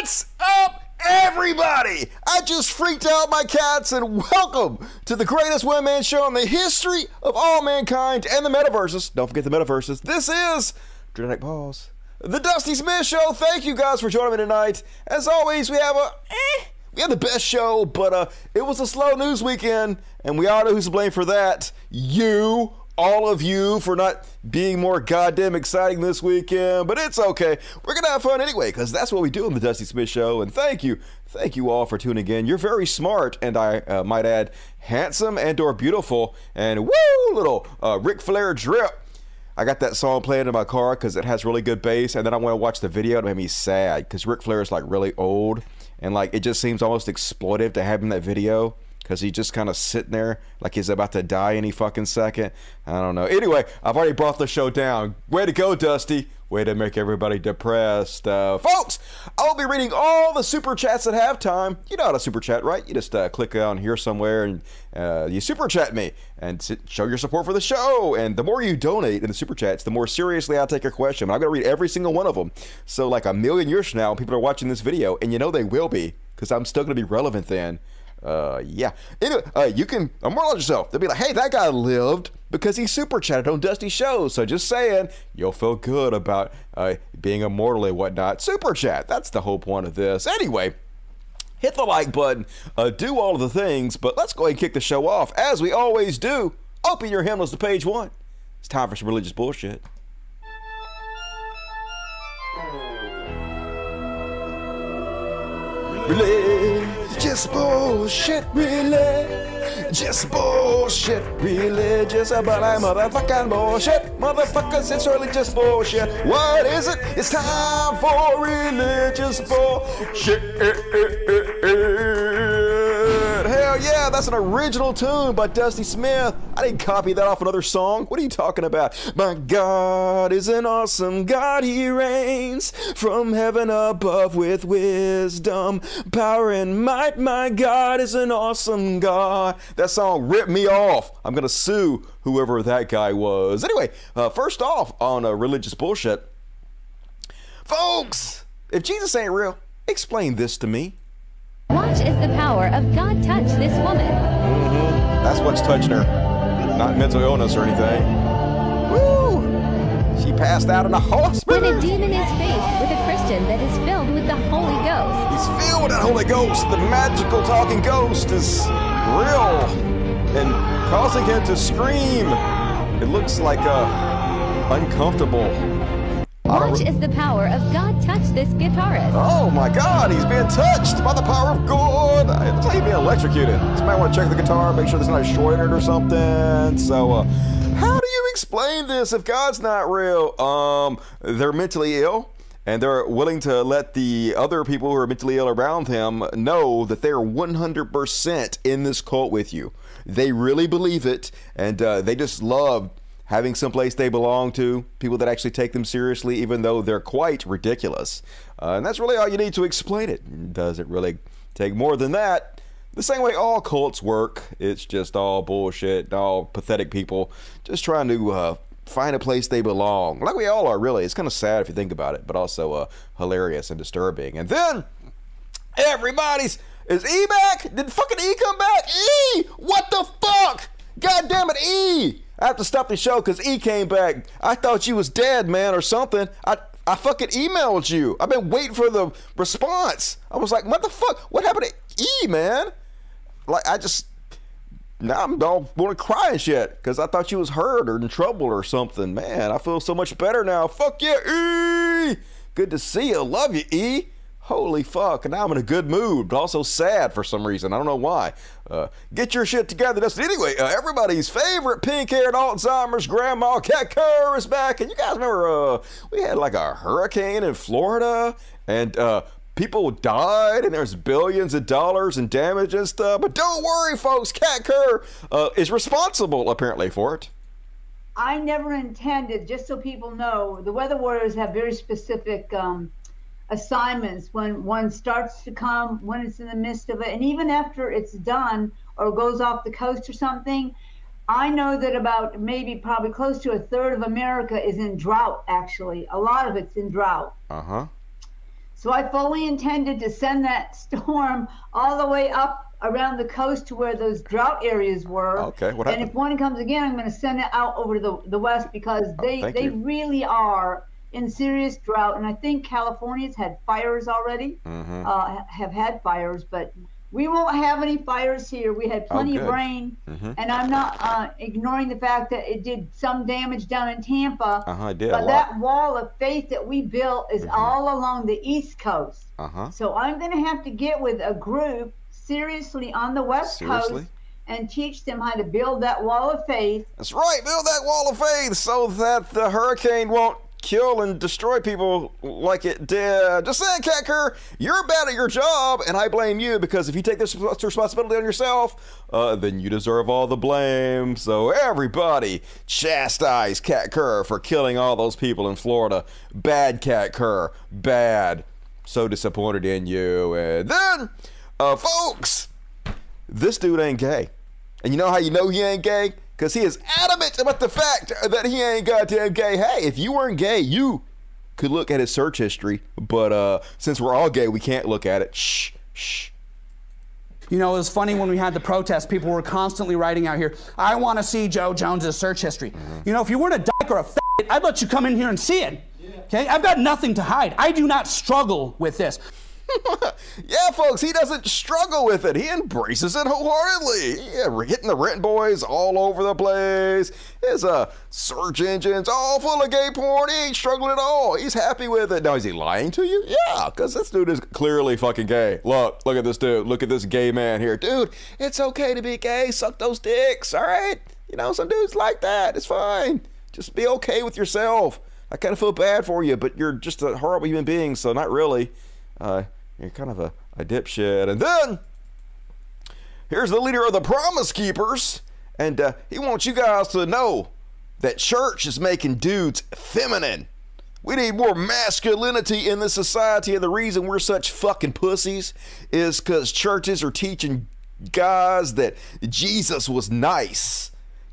What's up, everybody? I just freaked out my cats and welcome to the greatest one man show in the history of all mankind and the metaverses. Don't forget the metaverses. This is Dramatic Pause. The Dusty Smith Show. Thank you guys for joining me tonight. As always, we have a eh, we had the best show, but uh, it was a slow news weekend, and we all know who's to blame for that. You all of you for not being more goddamn exciting this weekend, but it's okay. We're gonna have fun anyway, because that's what we do on the Dusty Smith Show. And thank you, thank you all for tuning in. You're very smart, and I uh, might add, handsome and/or beautiful. And woo, little uh, Ric Flair drip. I got that song playing in my car because it has really good bass, and then I want to watch the video. It made me sad because Ric Flair is like really old, and like it just seems almost exploitive to have him in that video because he's just kind of sitting there like he's about to die any fucking second. I don't know. Anyway, I've already brought the show down. Way to go, Dusty. Way to make everybody depressed. Uh, folks, I'll be reading all the super chats at halftime. You know how to super chat, right? You just uh, click on here somewhere and uh, you super chat me and sit, show your support for the show. And the more you donate in the super chats, the more seriously I'll take your question. I'm going to read every single one of them. So, like a million years from now, people are watching this video, and you know they will be because I'm still going to be relevant then uh, yeah. Anyway, uh, you can immortalize yourself. They'll be like, hey, that guy lived because he super chatted on Dusty shows. So just saying, you'll feel good about uh, being immortal and whatnot. Super chat. That's the whole point of this. Anyway, hit the like button, uh, do all of the things, but let's go ahead and kick the show off as we always do. Open your hymnals to page one. It's time for some religious bullshit. Religious bullshit, really. Just bullshit, religious, but I'm motherfucking bullshit. Motherfuckers, it's religious bullshit. What is it? It's time for religious bullshit. Hell yeah, that's an original tune by Dusty Smith. I didn't copy that off another song. What are you talking about? My God is an awesome God. He reigns from heaven above with wisdom, power, and might. My God is an awesome God. That song ripped me off. I'm going to sue whoever that guy was. Anyway, uh, first off, on uh, religious bullshit, folks, if Jesus ain't real, explain this to me. Watch as the power of God touch this woman. Mm-hmm. That's what's touching her. Not mental illness or anything. She passed out in a hospital. When a demon is faced with a Christian that is filled with the Holy Ghost. He's filled with that Holy Ghost. The magical talking ghost is real and causing him to scream. It looks like uh, uncomfortable. Watch as the power of God touch this guitarist. Oh my God, he's being touched by the power of God. It's like he's being electrocuted. Somebody want to check the guitar, make sure there's not a short in it or something. So, uh, how explain this if God's not real? Um, they're mentally ill. And they're willing to let the other people who are mentally ill around him know that they're 100% in this cult with you. They really believe it, and uh, they just love having someplace they belong to, people that actually take them seriously, even though they're quite ridiculous. Uh, and that's really all you need to explain it. Does it really take more than that? The same way all cults work, it's just all bullshit, all pathetic people just trying to uh, find a place they belong. Like we all are, really. It's kind of sad if you think about it, but also uh, hilarious and disturbing. And then everybody's is E back? Did fucking E come back? E! What the fuck? God damn it, E! I have to stop the show because E came back. I thought you was dead, man, or something. I I fucking emailed you. I've been waiting for the response. I was like, what the fuck? What happened to E, man? Like, I just now I'm don't want to cry and shit because I thought you was hurt or in trouble or something. Man, I feel so much better now. Fuck yeah, E! Good to see you. Love you, E. Holy fuck. And now I'm in a good mood, but also sad for some reason. I don't know why. Uh, get your shit together. Dustin. Anyway, uh, everybody's favorite pink haired Alzheimer's grandma, Kat Kerr, is back. And you guys remember uh, we had like a hurricane in Florida and uh, people died and there's billions of dollars in damage and stuff. But don't worry, folks. Kat Kerr uh, is responsible apparently for it. I never intended, just so people know, the Weather Warriors have very specific um, assignments when one starts to come, when it's in the midst of it, and even after it's done or goes off the coast or something. I know that about maybe probably close to a third of America is in drought, actually. A lot of it's in drought. Uh huh. So I fully intended to send that storm all the way up around the coast to where those drought areas were. Okay, what happened? And if one comes again, I'm going to send it out over to the, the west because they, Oh, they you. really are in serious drought. And I think California's had fires already, Mm-hmm. uh, have had fires, but we won't have any fires here. We had plenty of Oh, good. rain, Mhm. and I'm not uh, ignoring the fact that it did some damage down in Tampa. Uh-huh, did But that wall of faith that we built is Mm-hmm. all along the East Coast. Uh-huh. So I'm going to have to get with a group seriously on the West Seriously? Coast and teach them how to build that wall of faith. That's right. Build that wall of faith so that the hurricane won't kill and destroy people like it did. Just saying, Kerr, you're bad at your job, and I blame you because if you take this responsibility on yourself, uh, then you deserve all the blame. So everybody chastise Kat Kerr for killing all those people in Florida. Bad Kat Kerr. Bad. So disappointed in you. And then, uh, folks, this dude ain't gay. And you know how you know he ain't gay? Because he is adamant about the fact that he ain't goddamn gay. Hey, if you weren't gay, you could look at his search history. But uh, since we're all gay, we can't look at it. Shh, shh. You know, it was funny when we had the protest, people were constantly writing out here, I want to see Joe Jones's search history. You know, if you weren't a dyke or a faggot, I'd let you come in here and see it. Okay? I've got nothing to hide. I do not struggle with this. yeah, folks, he doesn't struggle with it. He embraces it wholeheartedly. Yeah, we're hitting the rent boys all over the place. His uh, search engines all full of gay porn. He ain't struggling at all. He's happy with it. Now, is he lying to you? Yeah, because this dude is clearly fucking gay. Look, look at this dude. Look at this gay man here. Dude, it's okay to be gay. Suck those dicks, all right? You know, some dudes like that. It's fine. Just be okay with yourself. I kind of feel bad for you, but you're just a horrible human being, so not really. Uh, you're kind of a, a dipshit. And then here's the leader of the Promise Keepers, and uh, he wants you guys to know that church is making dudes feminine. We need more masculinity in this society, and the reason we're such fucking pussies is because churches are teaching guys that Jesus was nice.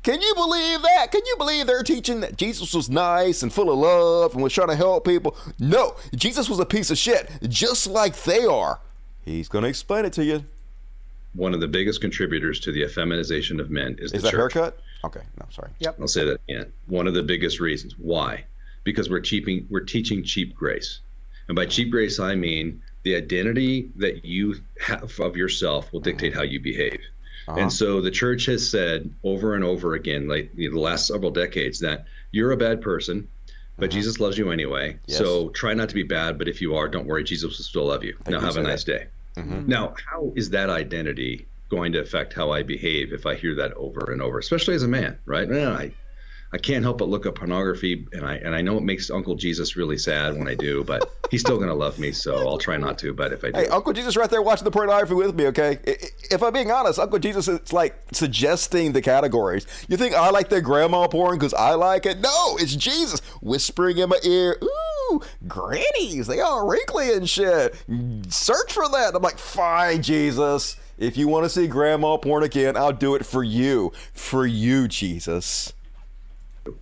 Can you believe that? Can you believe they're teaching that Jesus was nice and full of love and was trying to help people? No, Jesus was a piece of shit, just like they are. He's going to explain it to you. One of the biggest contributors to the effeminization of men is, Is the that church. haircut? Okay, no, sorry. Yep. I'll say that again. One of the biggest reasons. Why? Because we're cheaping, we're teaching cheap grace, and by cheap grace I mean the identity that you have of yourself will dictate how you behave. Uh-huh. And so the church has said over and over again, like you know, the last several decades, that you're a bad person, but Jesus loves you anyway. Uh-huh. Yes. So try not to be bad, but if you are, don't worry, Jesus will still love you. Now have say a that. nice day. Now, how is that identity going to affect how I behave if I hear that over and over, especially as a man, right? No, I, I can't help but look at pornography, and I and I know it makes Uncle Jesus really sad when I do, but he's still to love me, so I'll try not to. But if I do, Hey, Uncle Jesus right there watching the pornography with me, okay? If I'm being honest, Uncle Jesus is like suggesting the categories. You think I like that grandma porn because I like it? No, it's Jesus whispering in my ear, ooh, grannies, they all wrinkly and shit. Search for that. I'm like, fine, Jesus. If you want to see grandma porn again, I'll do it for you. For you, Jesus.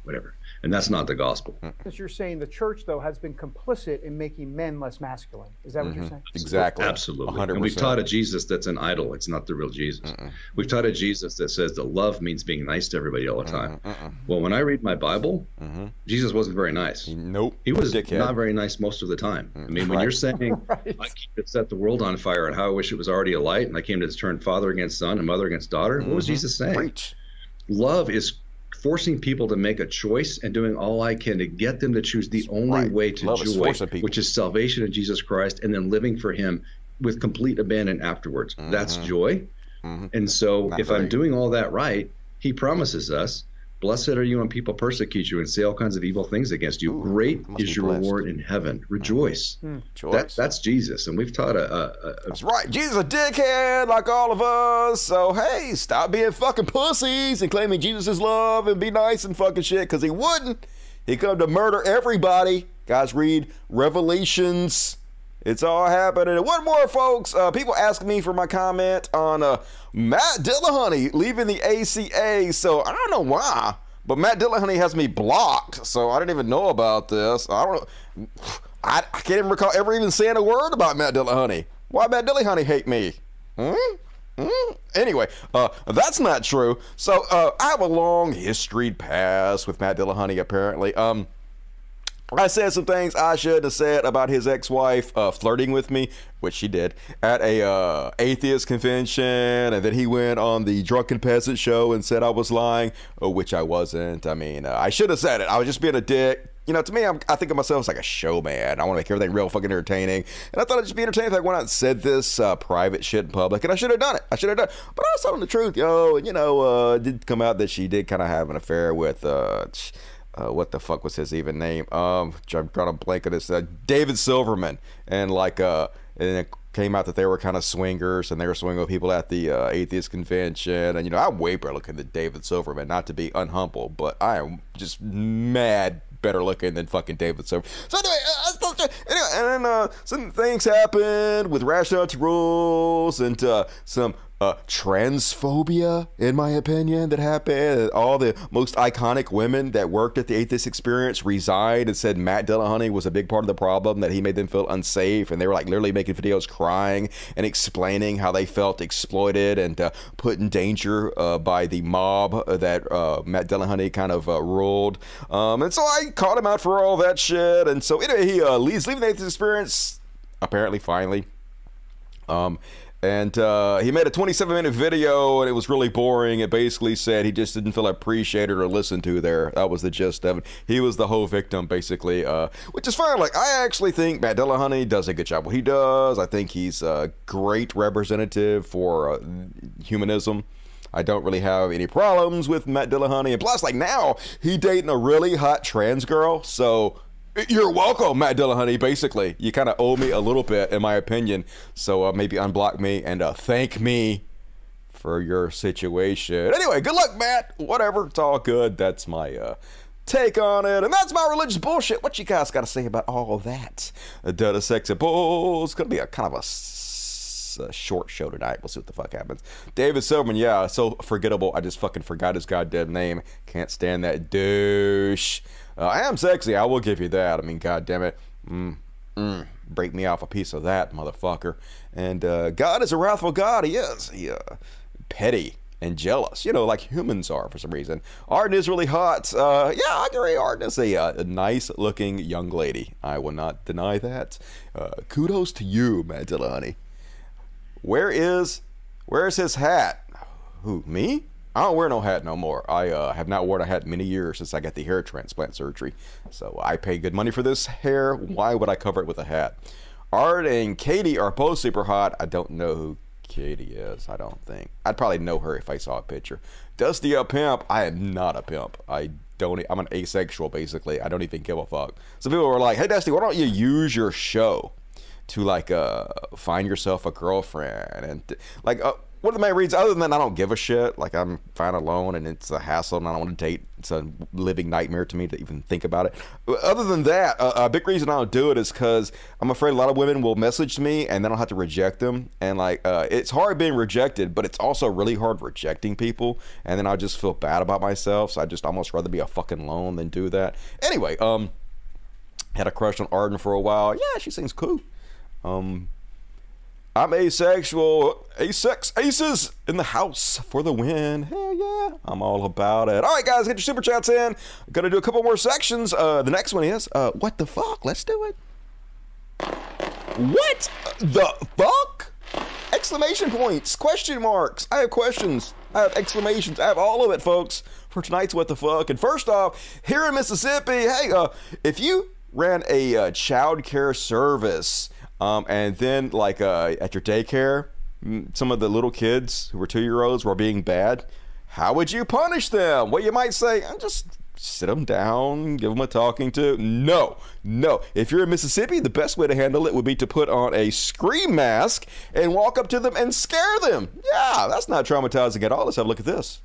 Whatever. And that's not the gospel. As you're saying, the church, though, has been complicit in making men less masculine. Is that what you're saying? Exactly. Absolutely. 100%. And we've taught a Jesus that's an idol. It's not the real Jesus. We've taught a Jesus that says that love means being nice to everybody all the time. Well, when I read my Bible, Jesus wasn't very nice. Nope. He was Dickhead. not very nice most of the time. I mean, when Right. you're saying, I came to set the world on fire and how I wish it was already alight, and I came to turn father against son and mother against daughter, what was Jesus saying? Preach. Love is forcing people to make a choice and doing all I can to get them to choose the only right. way to Love joy, which is salvation in Jesus Christ, and then living for Him with complete abandon afterwards. That's joy. And so, Mm-hmm. Not if. I'm doing all that right, He promises us. Blessed are you when people persecute you and say all kinds of evil things against you. Great is your blessed. reward in heaven. Rejoice. Choice. That, that's Jesus, and we've taught a, a, a, a That's right. Jesus a dickhead like all of us. So hey, stop being fucking pussies and claiming Jesus is love and be nice and fucking shit because he wouldn't. He come to murder everybody. Guys, read Revelations. It's all happening. One more, folks. Uh, people ask me for my comment on uh, Matt Dillahunty leaving the ACA. So I don't know why, but Matt Dillahunty has me blocked. So I didn't even know about this. I don't know. I, I can't even recall ever even saying a word about Matt Dillahunty. Why Matt Dillahunty hate me? Hmm? Hmm? Anyway, uh, that's not true. So uh, I have a long history past with Matt Dillahunty. Apparently, um, I said some things I shouldn't have said about his ex-wife uh, flirting with me, which she did at a uh, atheist convention, and then he went on the Drunken Peasant show and said I was lying, uh, which I wasn't. I mean, uh, I should have said it. I was just being a dick. You know, to me, I'm, I think of myself as like a showman. I want to make everything real fucking entertaining, and I thought it'd just be entertaining if I went out and said this uh, private shit in public, and I should have done it. I should have done, it. but I was telling the truth, yo. And you know, uh, it did come out that she did kind of have an affair with. Uh, what the fuck was his even name? Um, I'm trying to blank on this. Uh, David Silverman, and like, uh, and it came out that they were kind of swingers, and they were swinging with people at the uh, atheist convention. And you know, I'm way better looking than David Silverman. Not to be unhumble, but I am just mad better looking than fucking David Silverman. So anyway, uh, anyway, and then uh, some things happened with rationality rules and uh, some uh, transphobia, in my opinion, that happened. All the most iconic women that worked at the Atheist Experience resigned and said Matt Dillahunty was a big part of the problem, that he made them feel unsafe. And they were like literally making videos crying and explaining how they felt exploited and uh, put in danger uh, by the mob that uh, Matt Dillahunty kind of uh, ruled. Um, and so I called him out for all that shit. And so anyway, he uh, leaves, leaving the Atheist Experience, apparently, finally. Um, and uh, he made a 27 minute video and it was really boring. It basically said he just didn't feel appreciated or listened to there. That was the gist of it. He was the whole victim, basically, uh, which is fine. Like, I actually think Matt Dillahunty does a good job what he does. I think he's a great representative for uh, humanism. I don't really have any problems with Matt Dillahunty. And plus, like now, he dating a really hot trans girl. So you're welcome, Matt Dillahunty. Basically, you kind of owe me a little bit, in my opinion. So uh, maybe unblock me and uh, thank me for your situation. Anyway, good luck, Matt. Whatever, it's all good. That's my uh, take on it, and that's my religious bullshit. What you guys got to say about all that? A Data Sexy Bulls. Gonna be a kind of a a short show tonight. We'll see what the fuck happens. David Silverman, yeah, so forgettable. I just fucking forgot his goddamn name. Can't stand that douche. Uh, I am sexy. I will give you that. I mean, god damn it. Mm, mm, break me off a piece of that, motherfucker. And uh, God is a wrathful God. He is. He uh, petty and jealous, you know, like humans are for some reason. Arden is really hot. Uh, yeah, I agree. Arden is a, uh, a nice looking young lady. I will not deny that. Uh, kudos to you, Matt Dillahunty. Where is, where is his hat? Who, me? I don't wear no hat no more. I uh, have not worn a hat many years since I got the hair transplant surgery. So I pay good money for this hair. Why would I cover it with a hat? Arden Katie are both super hot. I don't know who Katie is. I don't think. I'd probably know her if I saw a picture. Dusty a pimp. I am not a pimp. I don't. I'm an asexual basically. I don't even give a fuck. Some people were like, "Hey Dusty, why don't you use your show to like uh find yourself a girlfriend and like uh, what are the main reasons other than I don't give a shit? Like I'm fine alone and it's a hassle and I don't want to date. It's a living nightmare to me to even think about it. Other than that, a, a big reason I don't do it is because I'm afraid a lot of women will message me and then I'll have to reject them. And like uh, it's hard being rejected, but it's also really hard rejecting people. And then I just feel bad about myself. So I just almost rather be a fucking lone than do that. Anyway, um, had a crush on Arden for a while. Yeah, she seems cool. Um, I'm asexual. Asex aces in the house for the win. Hell yeah. I'm all about it. All right, guys, get your super chats in. Gonna do a couple more sections. Uh, the next one is uh, what the fuck? Let's do it. What the fuck? Exclamation points, question marks. I have questions. I have exclamations. I have all of it, folks, for tonight's what the fuck. And first off, here in Mississippi, hey, uh, if you ran a uh, child care service um, and then, like uh, at your daycare, some of the little kids who were two year olds were being bad. How would you punish them? Well, you might say, I'm just sit them down, give them a talking to. No, no. If you're in Mississippi, the best way to handle it would be to put on a scream mask and walk up to them and scare them. Yeah, that's not traumatizing at all. Let's have a look at this.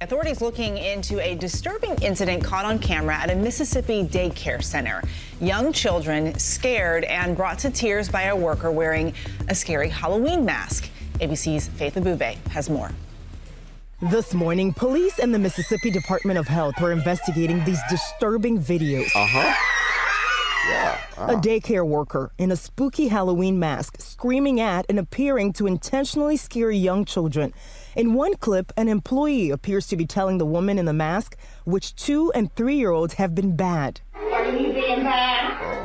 Authorities looking into a disturbing incident caught on camera at a Mississippi daycare center. Young children scared and brought to tears by a worker wearing a scary Halloween mask. ABC's Faith Abubey has more. This morning, police and the Mississippi Department of Health were investigating these disturbing videos. Uh huh. Yeah. A daycare worker in a spooky Halloween mask screaming at and appearing to intentionally scare young children. In one clip, an employee appears to be telling the woman in the mask which two and three year olds have been bad.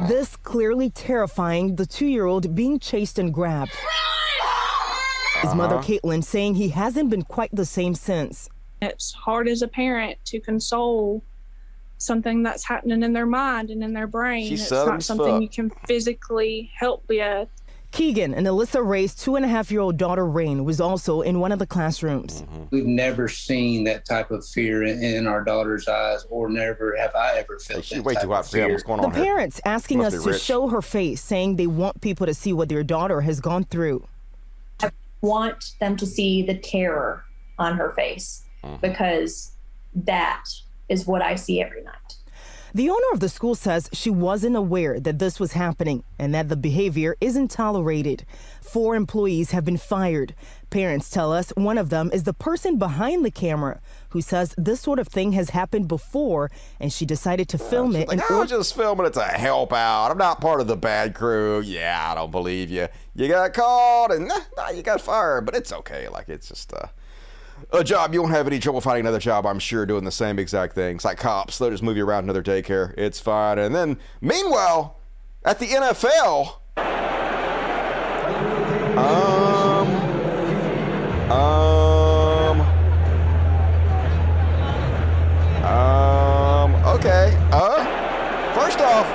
This clearly terrifying the two year old being chased and grabbed. His uh-huh. mother, Caitlin, saying he hasn't been quite the same since. It's hard as a parent to console something that's happening in their mind and in their brain. She's it's not something fuck. you can physically help with. Keegan and Alyssa Ray's two and a half year old daughter, Rain, was also in one of the classrooms. Mm-hmm. We've never seen that type of fear in, in our daughter's eyes, or never have I ever felt She that way type too hot of for him. fear. What's going The on here? parents asking us to show her face, saying they want people to see what their daughter has gone through. I want them to see the terror on her face mm-hmm. because that is what I see every night. The owner of the school says she wasn't aware that this was happening and that the behavior isn't tolerated. Four employees have been fired. Parents tell us one of them is the person behind the camera who says this sort of thing has happened before and she decided to film it. Like, in I or- just filming it to help out. I'm not part of the bad crew. Yeah, I don't believe you. You got called and nah, nah, you got fired, but it's okay. Like it's just uh, a job. You won't have any trouble finding another job. I'm sure doing the same exact thing. It's like cops. They'll just move you around another daycare. It's fine. And then meanwhile, at the NFL, um, um. Um, okay. Uh, first off,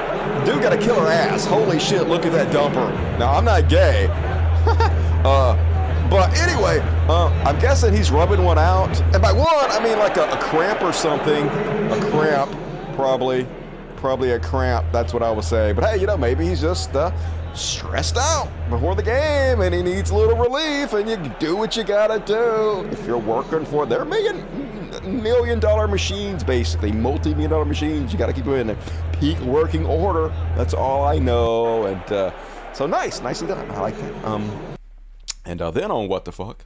dude got a killer ass. Holy shit, look at that dumper. Now, I'm not gay. uh, but anyway, uh, I'm guessing he's rubbing one out. And by one, I mean like a, a cramp or something. A cramp, probably. Probably a cramp. That's what I would say. But hey, you know, maybe he's just uh, stressed out before the game and he needs a little relief. And you do what you gotta do. If you're working for, they're million million dollar machines, basically multi million dollar machines. You gotta keep them in peak working order. That's all I know. And uh, so nice, nicely done. I like that. Um, and uh, then on what the fuck?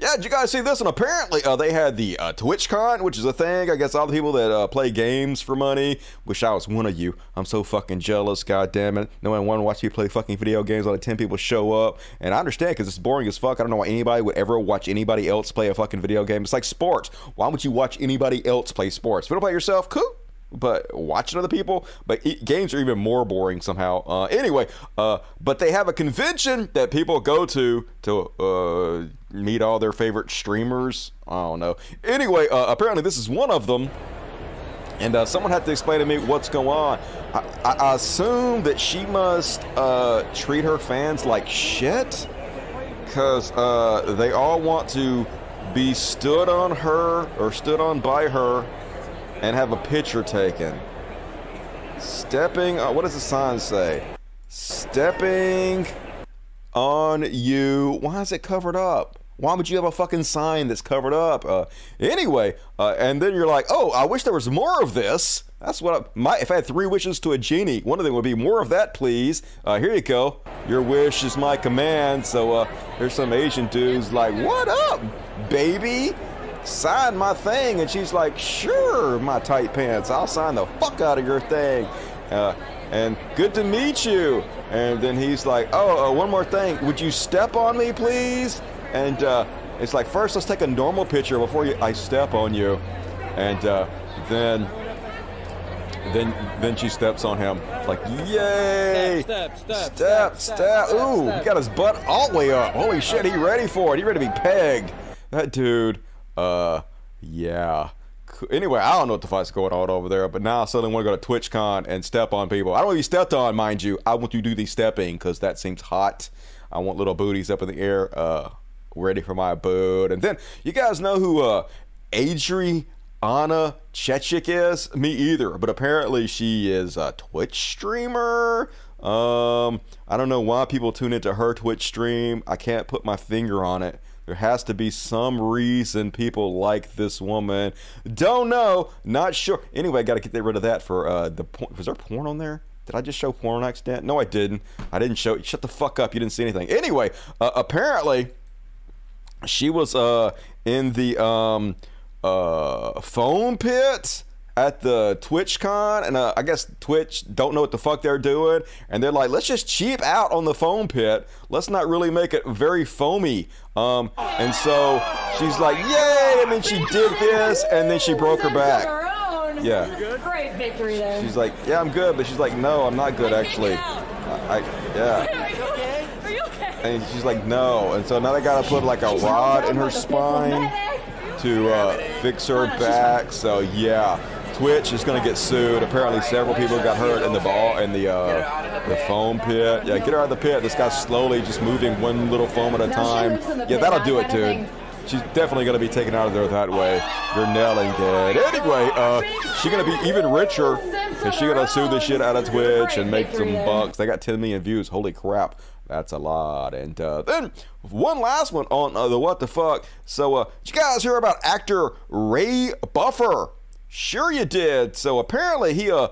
Yeah, did you guys see this? And apparently, uh, they had the uh, TwitchCon, which is a thing. I guess all the people that uh, play games for money. Wish I was one of you. I'm so fucking jealous. God damn it. No one want to watch me play fucking video games. Only 10 people show up. And I understand because it's boring as fuck. I don't know why anybody would ever watch anybody else play a fucking video game. It's like sports. Why would you watch anybody else play sports? If you don't play yourself, cool but watching other people but e- games are even more boring somehow. Uh, anyway uh, but they have a convention that people go to to uh, meet all their favorite streamers. I don't know. Anyway uh, apparently this is one of them. And uh, someone had to explain to me what's going on. I, I, I assume that she must uh, treat her fans like shit? Because uh, they all want to be stood on her or stood on by her and have a picture taken. Stepping, uh, what does the sign say? Stepping on you. Why is it covered up? Why would you have a fucking sign that's covered up? Uh, anyway, uh, and then you're like, oh, I wish there was more of this. That's what I, my. If I had three wishes to a genie, one of them would be more of that, please. Uh, here you go. Your wish is my command. So uh, there's some Asian dudes like, what up, baby? Sign my thing, and she's like, sure, my tight pants. I'll sign the fuck out of your thing. Uh, and good to meet you. And then he's like, oh, uh, one more thing. Would you step on me, please? And uh, it's like, first, let's take a normal picture before you, I step on you. And uh, then, then, then she steps on him. Like, yay! Step, step, step, step, step, step. step, Ooh, step. he got his butt all the way up. Holy shit, he ready for it. He ready to be pegged. That dude, uh, yeah. Anyway, I don't know what the fuck's going on over there, but now I suddenly want to go to TwitchCon and step on people. I don't want be stepped on, mind you. I want you to do the stepping because that seems hot. I want little booties up in the air, uh, ready for my boot. And then you guys know who uh, Adriana Chechik is? Me either, but apparently she is a Twitch streamer. Um, I don't know why people tune into her Twitch stream. I can't put my finger on it. There has to be some reason people like this woman. Don't know. Not sure. Anyway, I got to get rid of that for uh, the. point. Was there porn on there? Did I just show porn on accident? No, I didn't. I didn't show. Shut the fuck up. You didn't see anything. Anyway, uh, apparently, she was uh, in the um, uh, foam pit at the TwitchCon, and uh, I guess Twitch don't know what the fuck they're doing, and they're like, let's just cheap out on the foam pit. Let's not really make it very foamy. Um, and so she's like, yay! And then she did this, and then she broke her back. Yeah. Great victory there. She's like, yeah, I'm good, but she's like, no, I'm not good actually. I, I yeah. Are you okay? Are you okay? And she's like, no. And so now they gotta put like a rod in her spine to uh, fix her back. So yeah, Twitch is gonna get sued. Apparently, several people got hurt in the ball in the uh, the foam pit. Yeah, get her out of the pit. This guy's slowly just moving one little foam at a time. Yeah, that'll do it, dude. She's definitely gonna be taken out of there that way. You're nailing it. Anyway, uh, she's gonna be even richer because she's gonna sue the shit out of Twitch and make some bucks. They got 10 million views. Holy crap. That's a lot. And uh, then one last one on uh, the what the fuck. So, uh, did you guys hear about actor Ray Buffer? Sure you did. So apparently he uh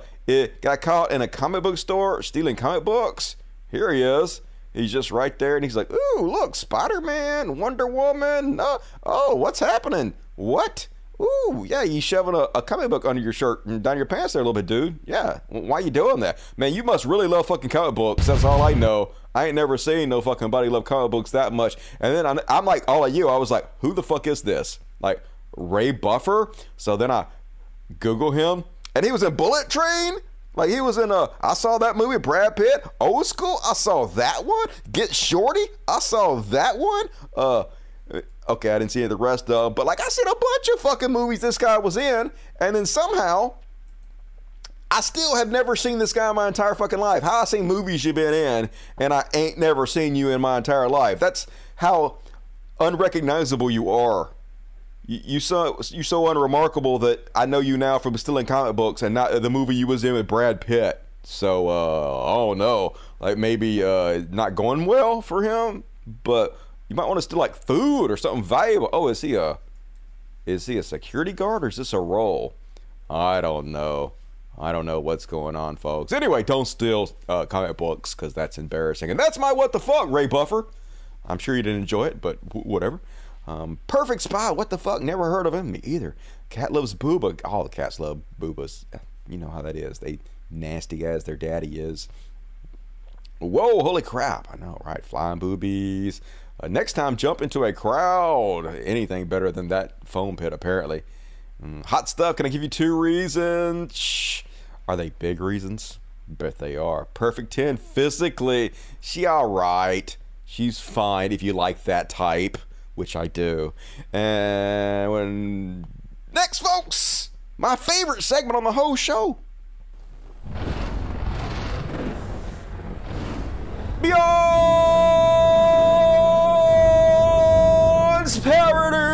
got caught in a comic book store stealing comic books. Here he is. He's just right there, and he's like, "Ooh, look, Spider-Man, Wonder Woman. Uh, oh, what's happening? What? Ooh, yeah, you shoving a, a comic book under your shirt and down your pants there a little bit, dude. Yeah, why you doing that, man? You must really love fucking comic books. That's all I know. I ain't never seen no fucking buddy love comic books that much. And then I'm, I'm like, all of you, I was like, who the fuck is this? Like Ray Buffer. So then I Google him, and he was in Bullet Train. Like he was in a, I saw that movie, Brad Pitt, Old School. I saw that one. Get Shorty. I saw that one. Uh, okay, I didn't see the rest of. But like I said, a bunch of fucking movies this guy was in, and then somehow. I still have never seen this guy in my entire fucking life. How I seen movies you've been in, and I ain't never seen you in my entire life. That's how unrecognizable you are. You, so you so unremarkable that I know you now from stealing comic books and not the movie you was in with Brad Pitt. So uh, oh no, like maybe uh, not going well for him. But you might want to steal like food or something valuable. Oh, is he a is he a security guard or is this a role? I don't know. I don't know what's going on, folks. Anyway, don't steal uh, comic books because that's embarrassing. And that's my what the fuck, Ray Buffer. I'm sure you didn't enjoy it, but w- whatever. Um, perfect spot. What the fuck? Never heard of him. Me either. Cat loves booba. All the cats love boobas. You know how that is. They nasty as their daddy is. Whoa! Holy crap! I know, right? Flying boobies. Uh, next time, jump into a crowd. Anything better than that foam pit, apparently. Mm, hot stuff. Can I give you two reasons? Shh. Are they big reasons? Bet they are. Perfect 10 physically. She alright. She's fine if you like that type, which I do. And when next folks, my favorite segment on the whole show. Beyond parody.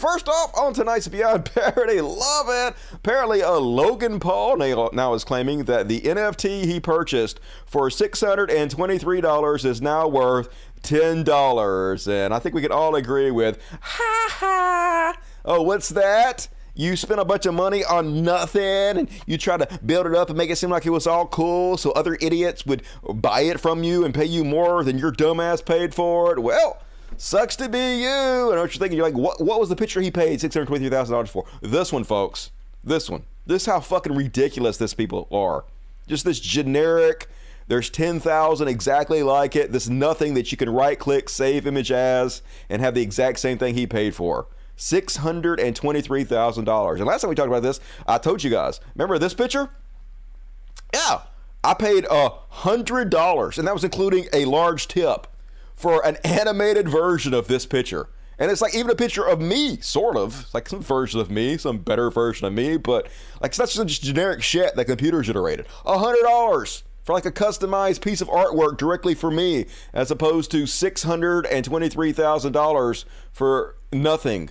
First off, on tonight's Beyond Parody, love it. Apparently, a Logan Paul now, now is claiming that the NFT he purchased for $623 is now worth $10. And I think we can all agree with, ha ha. Oh, what's that? You spent a bunch of money on nothing and you try to build it up and make it seem like it was all cool so other idiots would buy it from you and pay you more than your dumbass paid for it. Well, sucks to be you. And what you're thinking, you're like, what, what was the picture he paid $623,000 for? This one, folks. This one. This is how fucking ridiculous this people are. Just this generic. There's 10,000 exactly like it. This nothing that you can right click, save image as, and have the exact same thing he paid for. $623,000. And last time we talked about this, I told you guys, remember this picture? Yeah, I paid a $100, and that was including a large tip for an animated version of this picture. And it's like even a picture of me, sort of. It's like some version of me, some better version of me, but like not just generic shit that computer generated. A hundred dollars for like a customized piece of artwork directly for me, as opposed to six hundred and twenty-three thousand dollars for nothing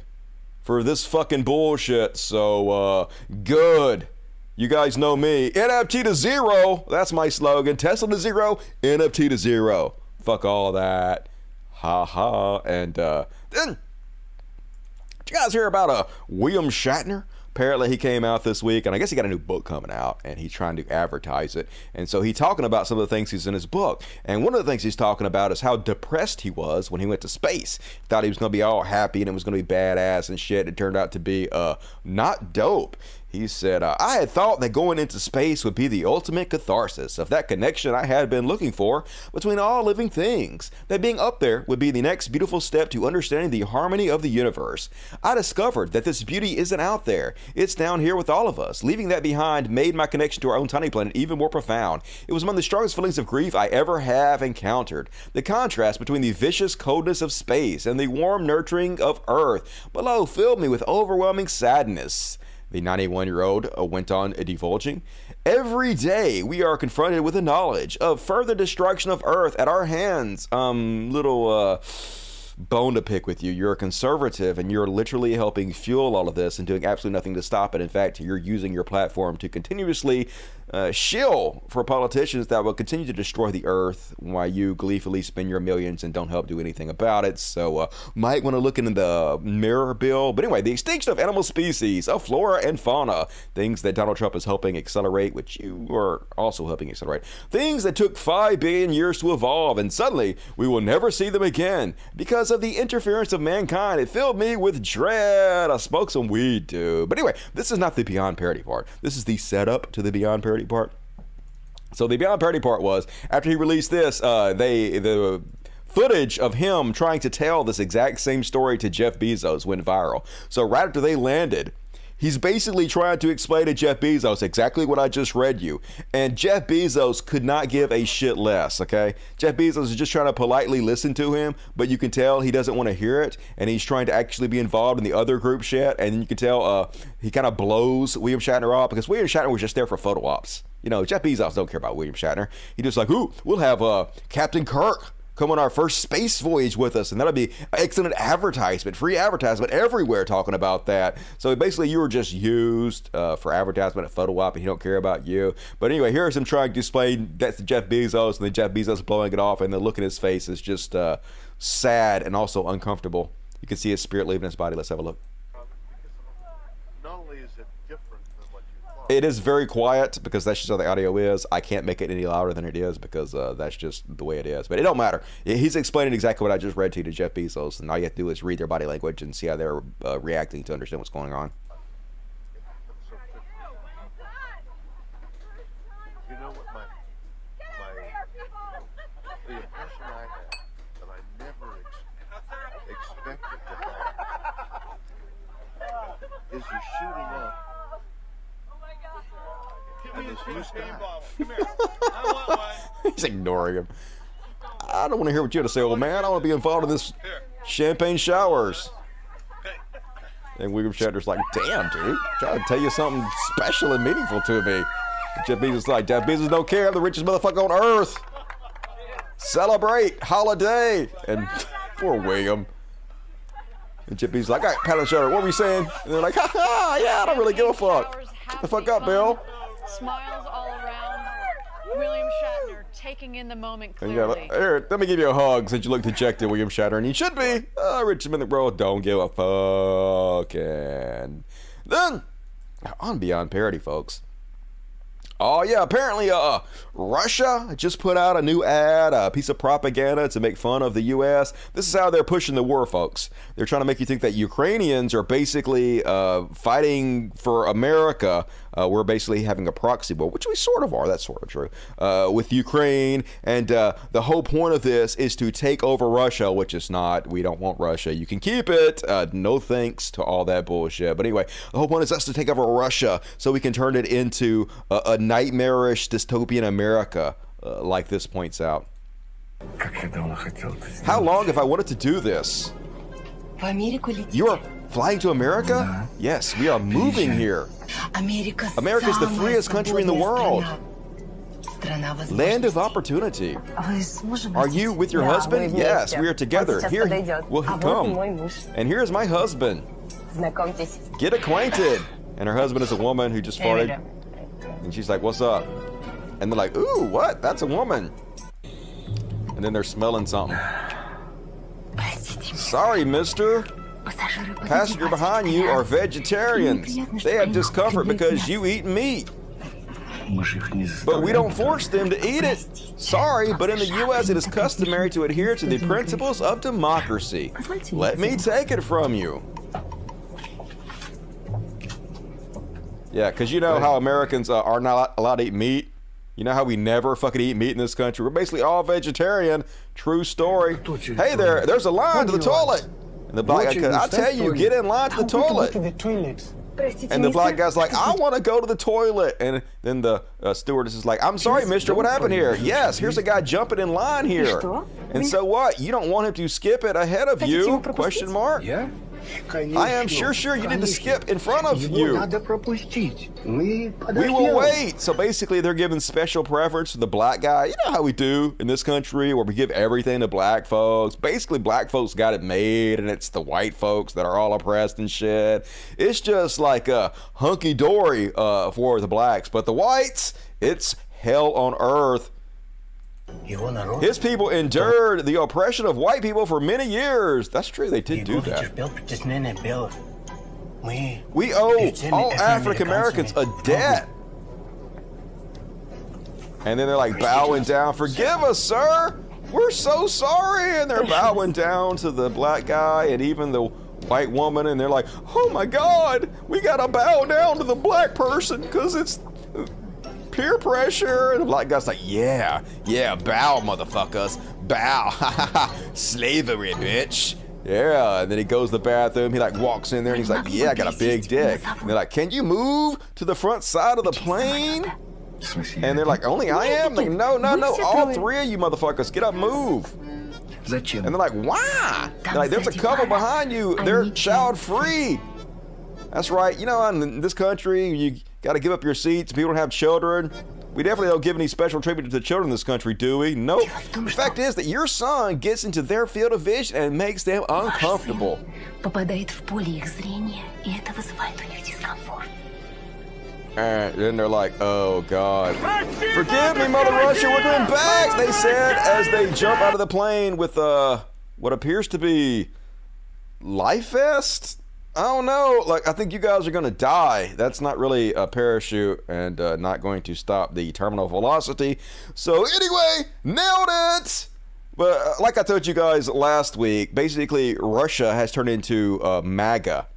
for this fucking bullshit. So, uh, good. You guys know me. NFT to zero. That's my slogan. Tesla to zero, NFT to zero. Fuck all that. Ha ha. And uh, then, did you guys hear about uh, William Shatner? apparently he came out this week, and I guess he got a new book coming out, and he's trying to advertise it. And so he's talking about some of the things he's in his book. And one of the things he's talking about is how depressed he was when he went to space. Thought he was going to be all happy and it was going to be badass and shit. It turned out to be uh, not dope. He said, uh, I had thought that going into space would be the ultimate catharsis of that connection I had been looking for between all living things. That being up there would be the next beautiful step to understanding the harmony of the universe. I discovered that this beauty isn't out there, it's down here with all of us. Leaving that behind made my connection to our own tiny planet even more profound. It was one of the strongest feelings of grief I ever have encountered. The contrast between the vicious coldness of space and the warm nurturing of Earth below filled me with overwhelming sadness the 91 year old uh, went on divulging. Every day we are confronted with the knowledge of further destruction of Earth at our hands. Um, little uh, bone to pick with you. You're a conservative and you're literally helping fuel all of this and doing absolutely nothing to stop it. In fact, you're using your platform to continuously uh, shill for politicians that will continue to destroy the earth while you gleefully spend your millions and don't help do anything about it. So, uh, might want to look into the mirror bill. But anyway, the extinction of animal species, of flora and fauna, things that Donald Trump is helping accelerate, which you are also helping accelerate, things that took 5 billion years to evolve, and suddenly we will never see them again because of the interference of mankind. It filled me with dread. I smoked some weed, dude. But anyway, this is not the Beyond Parody part. This is the setup to the Beyond Parody part. So the Beyond Parody part was after he released this, uh, they the footage of him trying to tell this exact same story to Jeff Bezos went viral. So right after they landed, he's basically trying to explain to Jeff Bezos exactly what I just read you. And Jeff Bezos could not give a shit less, okay? Jeff Bezos is just trying to politely listen to him, but you can tell he doesn't want to hear it. And he's trying to actually be involved in the other group chat. And you can tell uh, he kind of blows William Shatner off because William Shatner was just there for photo ops. You know, Jeff Bezos don't care about William Shatner. He just like, ooh, we'll have uh, Captain Kirk come on our first space voyage with us, and that'll be excellent advertisement, free advertisement everywhere talking about that. So basically, you were just used uh, for advertisement at photo op, and he don't care about you. But anyway, here's him trying to explain that's Jeff Bezos, and then Jeff Bezos blowing it off, and the look in his face is just uh, sad and also uncomfortable. You can see his spirit leaving his body. Let's have a look. It is very quiet because that's just how the audio is. I can't make it any louder than it is because uh, that's just the way it is. But it don't matter. He's explaining exactly what I just read to you to Jeff Bezos, and all you have to do is read their body language and see how they're uh, reacting to understand what's going on. Is you're shooting up and this new sky. He's ignoring him. I don't want to hear what you have to say, old man. I want to be involved in this champagne showers. And William Shatner's like, damn, dude, trying to tell you something special and meaningful to me. Jeff Bezos is like, Jeff Bezos don't care. I'm the richest motherfucker on earth. Celebrate holiday. And poor William. And Jeff Bezos like, all right, pat on the shoulder. What were you saying? And they're like, ha ha, yeah, I don't really give a fuck. Get the fuck up, Bill. Smiles all around. William Shatner taking in the moment clearly. got, here, let me give you a hug since you look dejected, William Shatner, and you should be. Uh, Richard Bro, don't give a fuck. And then, on Beyond Parody, folks. Oh yeah, apparently uh Russia just put out a new ad, a piece of propaganda to make fun of the US. This is how they're pushing the war, folks. They're trying to make you think that Ukrainians are basically uh, fighting for America. Uh, we're basically having a proxy war, which we sort of are. That's sort of true. Uh, with Ukraine, and uh, the whole point of this is to take over Russia, which is not. We don't want Russia. You can keep it. Uh, no thanks to all that bullshit. But anyway, the whole point is us to take over Russia so we can turn it into a, a nightmarish dystopian America, uh, like this points out. How long have I wanted to do this? You are flying to America? Yes, we are moving here. America is the freest country in the world. Land of opportunity. Are you with your husband? Yes, we are together. Here, will he come? And here's my husband. Get acquainted. And her husband is a woman who just farted. And she's like, What's up? And they're like, Ooh, what? That's a woman. And then they're smelling something. Sorry, mister. Passenger behind you are vegetarians. They have discomfort because you eat meat. But we don't force them to eat it. Sorry, but in the U.S., it is customary to adhere to the principles of democracy. Let me take it from you. Yeah, because you know how Americans uh, are not allowed to eat meat? You know how we never fucking eat meat in this country? We're basically all vegetarian. True story. Hey there, there's a line to the toilet. And the black guy, I tell you, get in line to the toilet. And the black guy's like, I want to go to the toilet. And then the uh, stewardess is like, I'm sorry, mister, what happened here? Yes, here's a guy jumping in line here. And so what? You don't want him to skip it ahead of you? Question mark. Yeah. I am sure, sure you didn't skip in front of you. We will wait. So basically, they're giving special preference to the black guy. You know how we do in this country where we give everything to black folks. Basically, black folks got it made, and it's the white folks that are all oppressed and shit. It's just like a hunky dory uh, for the blacks. But the whites, it's hell on earth his people endured the oppression of white people for many years. That's true, they did do that. We owe all African Americans a debt. And then they're like bowing down, forgive us, sir. We're so sorry. And they're bowing down to the black guy and even the white woman. And they're like, oh my God, we got to bow down to the black person because it's peer pressure. And the black guy's like, yeah, yeah, bow, motherfuckers. Bow. Slavery, bitch. Yeah, and then he goes to the bathroom. He like walks in there and he's like, "Yeah, I got a big dick." And they're like, "Can you move to the front side of the plane?" And they're like, "Only I am." Like, no, no, no. All three of you motherfuckers, get up, move. And they're like, "Why?" They're like, "There's a couple behind you. They're child free. That's right. You know, in this country, you got to give up your seats. People don't have children. We definitely don't give any special tribute to the children in this country, do we? Nope. The fact is that your son gets into their field of vision and makes them uncomfortable. And uh, then they're like, oh God. Forgive me, Mother Russia, we're going back, they said as they jump out of the plane with uh, what appears to be life vest? I don't know. Like, I think you guys are going to die. That's not really a parachute and uh, not going to stop the terminal velocity. So, anyway, nailed it. But uh, like I told you guys last week, basically, Russia has turned into uh, MAGA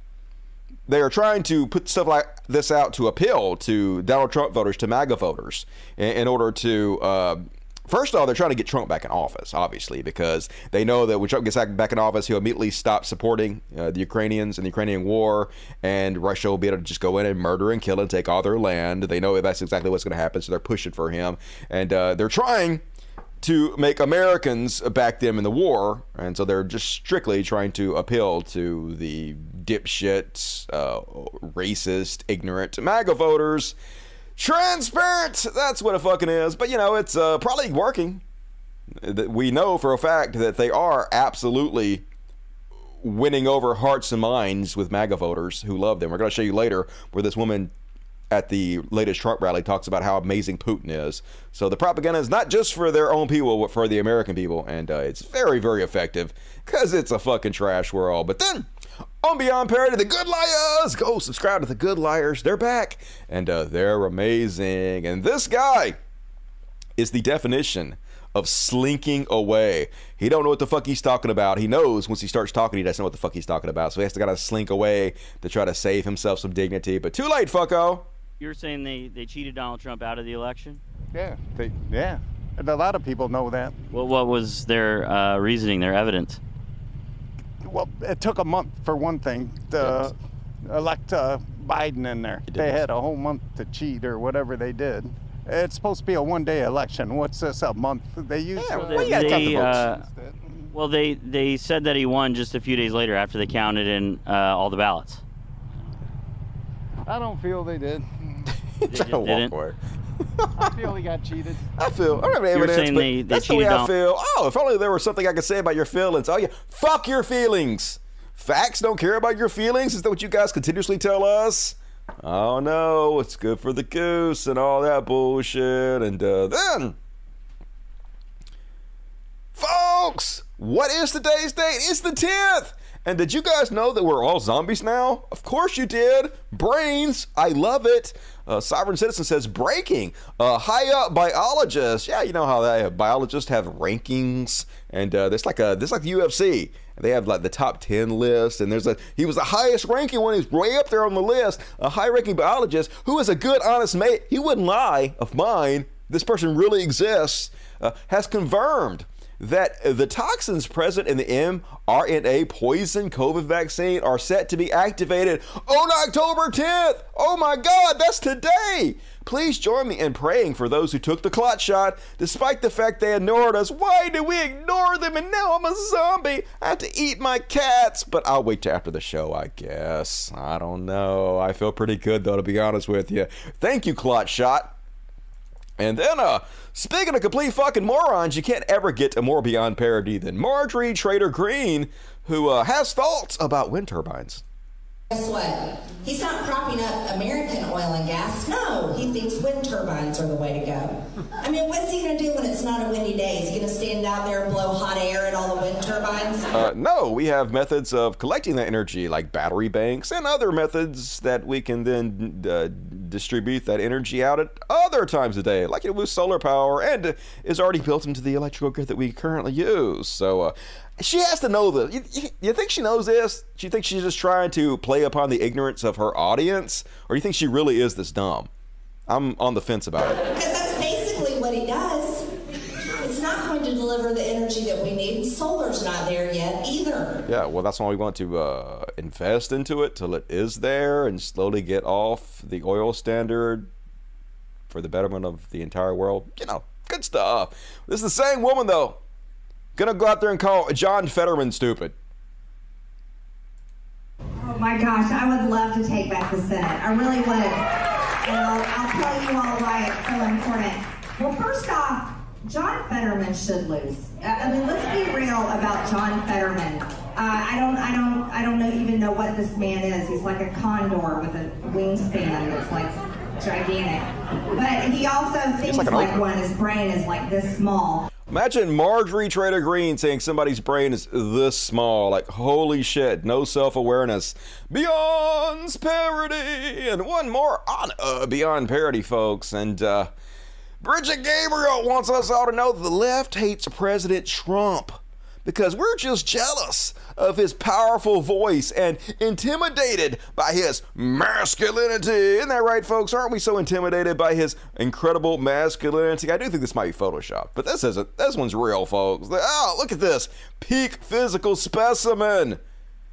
they are trying to put stuff like this out to appeal to Donald Trump voters, to MAGA voters, in, in order to. First of all, they're trying to get Trump back in office, obviously, because they know that when Trump gets back in office, he'll immediately stop supporting uh, the Ukrainians and the Ukrainian war, and Russia will be able to just go in and murder and kill and take all their land. They know that's exactly what's going to happen, so they're pushing for him, and uh, they're trying to make Americans back them in the war, and so they're just strictly trying to appeal to the dipshit, uh, racist, ignorant MAGA voters. Transparent, that's what it fucking is. But you know, it's uh, probably working. We know for a fact that they are absolutely winning over hearts and minds with MAGA voters who love them. We're going to show you later where this woman at the latest Trump rally talks about how amazing Putin is. So the propaganda is not just for their own people, but for the American people, and uh, it's very, very effective because it's a fucking trash world. But then, on Beyond Parody, the Good Liars, go subscribe to the Good Liars. They're back, and uh, they're amazing. And this guy is the definition of slinking away. He don't know what the fuck he's talking about. He knows once he starts talking, he doesn't know what the fuck he's talking about. So he has to kind of slink away to try to save himself some dignity. But too late, fucko. You're saying they, they cheated Donald Trump out of the election? Yeah, they, yeah. And a lot of people know that. Well, what was their uh, reasoning, their evidence? Well, it took a month for one thing to elect uh, Biden in there. They had a whole month to cheat or whatever they did. It's supposed to be a one-day election. What's this? A month? They use. Well, they, they, uh, well, they they said that he won just a few days later after they counted in uh, all the ballots. I don't feel they did. They Walk didn't. Away. I feel he got cheated. I feel. I don't have any You're evidence, but they- they that's the way cheated I feel. Oh, if only there was something I could say about your feelings. Oh yeah, fuck your feelings. Facts don't care about your feelings. Is that what you guys continuously tell us? Oh no, it's good for the goose and all that bullshit. And uh, then, folks, what is today's date? It's the tenth. And did you guys know that we're all zombies now? Of course you did. Brains. I love it. Uh, Sovereign Citizen says breaking. Uh, high up biologist. Yeah, you know how they biologists have rankings, and uh, there's like a this like the UFC. They have like the top ten list, and there's a he was the highest ranking one. He's way up there on the list. A high ranking biologist who is a good, honest mate. He wouldn't lie of mine. This person really exists. Uh, has confirmed that the toxins present in the mRNA poison COVID vaccine are set to be activated on October 10th. Oh my God, that's today. Please join me in praying for those who took the clot shot, despite the fact they ignored us. Why do we ignore them? And now I'm a zombie. I have to eat my cats. But I'll wait till after the show, I guess. I don't know. I feel pretty good, though, to be honest with you. Thank you, clot shot. And then, uh, speaking of complete fucking morons, you can't ever get a more beyond parody than Marjorie Trader Green, who uh, has thoughts about wind turbines. Guess what? He's not propping up American oil and gas. No, he thinks wind turbines are the way to go. I mean, what's he going to do when it's not a windy day? Is he going to stand out there and blow hot air at all the wind turbines? Uh, no, we have methods of collecting that energy, like battery banks and other methods that we can then uh, distribute that energy out at other times of day, like it was solar power and is already built into the electrical grid that we currently use. So, uh, she has to know this. You, you, think she knows this? Do you think she's just trying to play upon the ignorance of her audience? Or do you think she really is this dumb? I'm on the fence about it. Because that's basically what he does. It's not going to deliver the energy that we need. Solar's not there yet either. Yeah, well, that's why we want to uh, invest into it till it is there and slowly get off the oil standard for the betterment of the entire world. You know, good stuff. This is the same woman, though, Gonna go out there and call John Fetterman stupid. Oh my gosh, I would love to take back the Senate. I really would. And I'll, I'll tell you all why it's so important. Well, first off, John Fetterman should lose. I mean, let's be real about John Fetterman. Uh, I don't, I don't, I don't know, even know what this man is. He's like a condor with a wingspan that's like gigantic. But he also thinks like, like one. His brain is like this small. Imagine Marjorie Trader Green saying somebody's brain is this small. Like, holy shit, no self awareness. Beyond parody! And one more on uh, Beyond Parody, folks. And uh, Brigitte Gabriel wants us all to know the left hates President Trump because we're just jealous of his powerful voice and intimidated by his masculinity. Isn't that right, folks? Aren't we so intimidated by his incredible masculinity? I do think this might be Photoshop, but this isn't. This one's real, folks. Oh, look at this peak physical specimen.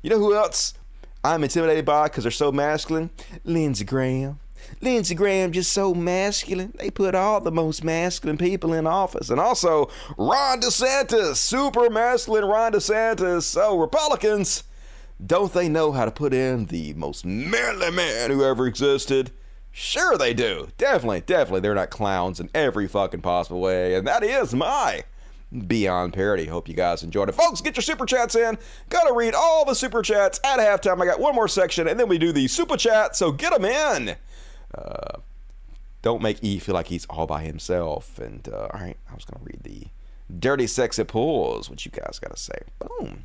You know who else I'm intimidated by because they're so masculine? Lindsey Graham. Lindsey Graham just so masculine. They put all the most masculine people in office. And also Ron DeSantis, super masculine Ron DeSantis. So Republicans, don't they know how to put in the most manly man who ever existed? Sure they do. Definitely, definitely. They're not clowns in every fucking possible way. And that is my Beyond Parody. Hope you guys enjoyed it. Folks, get your super chats in. Gotta read all the super chats at halftime. I got one more section and then we do the super chat, so get them in. Uh, don't make E feel like he's all by himself. And uh, all right, I was gonna read the dirty, sexy pulls. What you guys gotta say? Boom.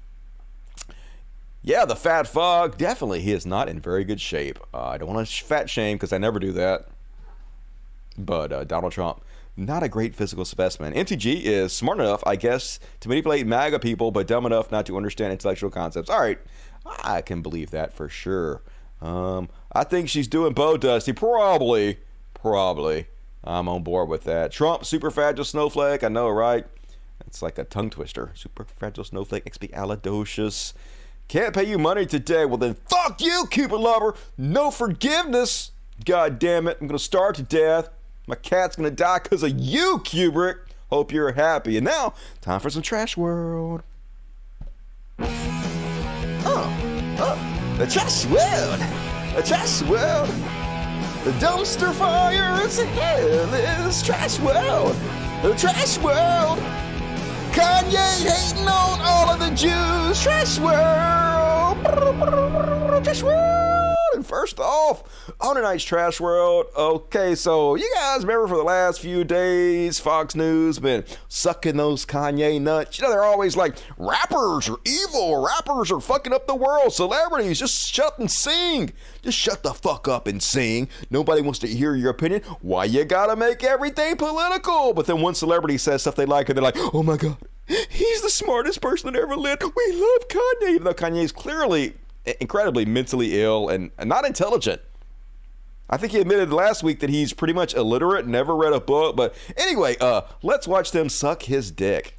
Yeah, the fat fuck. Definitely, he is not in very good shape. Uh, I don't want to fat shame because I never do that. But uh, Donald Trump, not a great physical specimen. MTG is smart enough, I guess, to manipulate MAGA people, but dumb enough not to understand intellectual concepts. All right, I can believe that for sure. Um, I think she's doing Bo Dusty. Probably. Probably. I'm on board with that. Trump, super fragile snowflake. I know, right? It's like a tongue twister. Super fragile snowflake, XP expialidocious. Can't pay you money today. Well, then fuck you, Cupid lover. No forgiveness. God damn it. I'm going to starve to death. My cat's going to die because of you, Kubrick. Hope you're happy. And now, time for some Trash World. The Trash World. The Trash World. The dumpster fire is hell is Trash World. The Trash World. Kanye hating on all of the Jews. Trash World. Trash World. First off, on tonight's Trash World. Okay, so you guys remember for the last few days, Fox News been sucking those Kanye nuts. You know, they're always like, rappers are evil, rappers are fucking up the world, celebrities, just shut up and sing. Just shut the fuck up and sing. Nobody wants to hear your opinion. Why you gotta make everything political? But then one celebrity says stuff they like, and they're like, oh my god, he's the smartest person that ever lived. We love Kanye, even though Kanye's clearly incredibly mentally ill and not intelligent. I think he admitted last week that he's pretty much illiterate, never read a book. But anyway, uh, let's watch them suck his dick.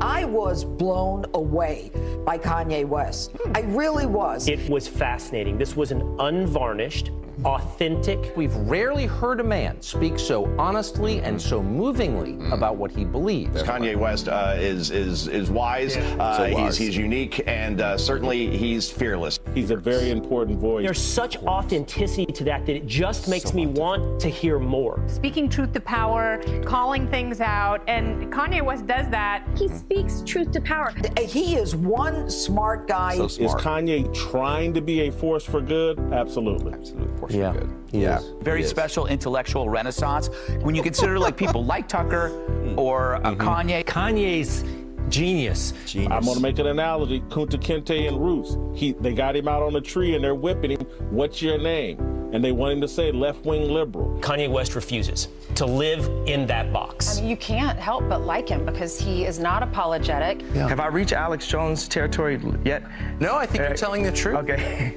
I was blown away by Kanye West. I really was. It was fascinating. This was an unvarnished, authentic. We've rarely heard a man speak so honestly and so movingly about what he believes. Kanye West uh, is is is wise. Uh, So he's wise. he's unique and uh, certainly he's fearless. He's a very important voice. There's such authenticity to that that it just makes me want to hear more. speaking truth to power, calling things out, and Kanye West does that. He speaks truth to power. He is one smart guy. Is Kanye trying to be a force for good? Absolutely. Absolutely. Force Yeah. for good. Yeah. very special intellectual renaissance when you consider like people like Tucker hmm. or uh, mm-hmm. Kanye. Kanye's genius. I'm gonna make an analogy. Kunta Kinte and Roots. He they got him out on a tree and they're whipping him. What's your name? And they want him to say left wing liberal. Kanye West refuses to live in that box. I mean, you can't help but like him because he is not apologetic. Have I reached Alex Jones territory yet? No, I think you're uh, telling the truth. Okay.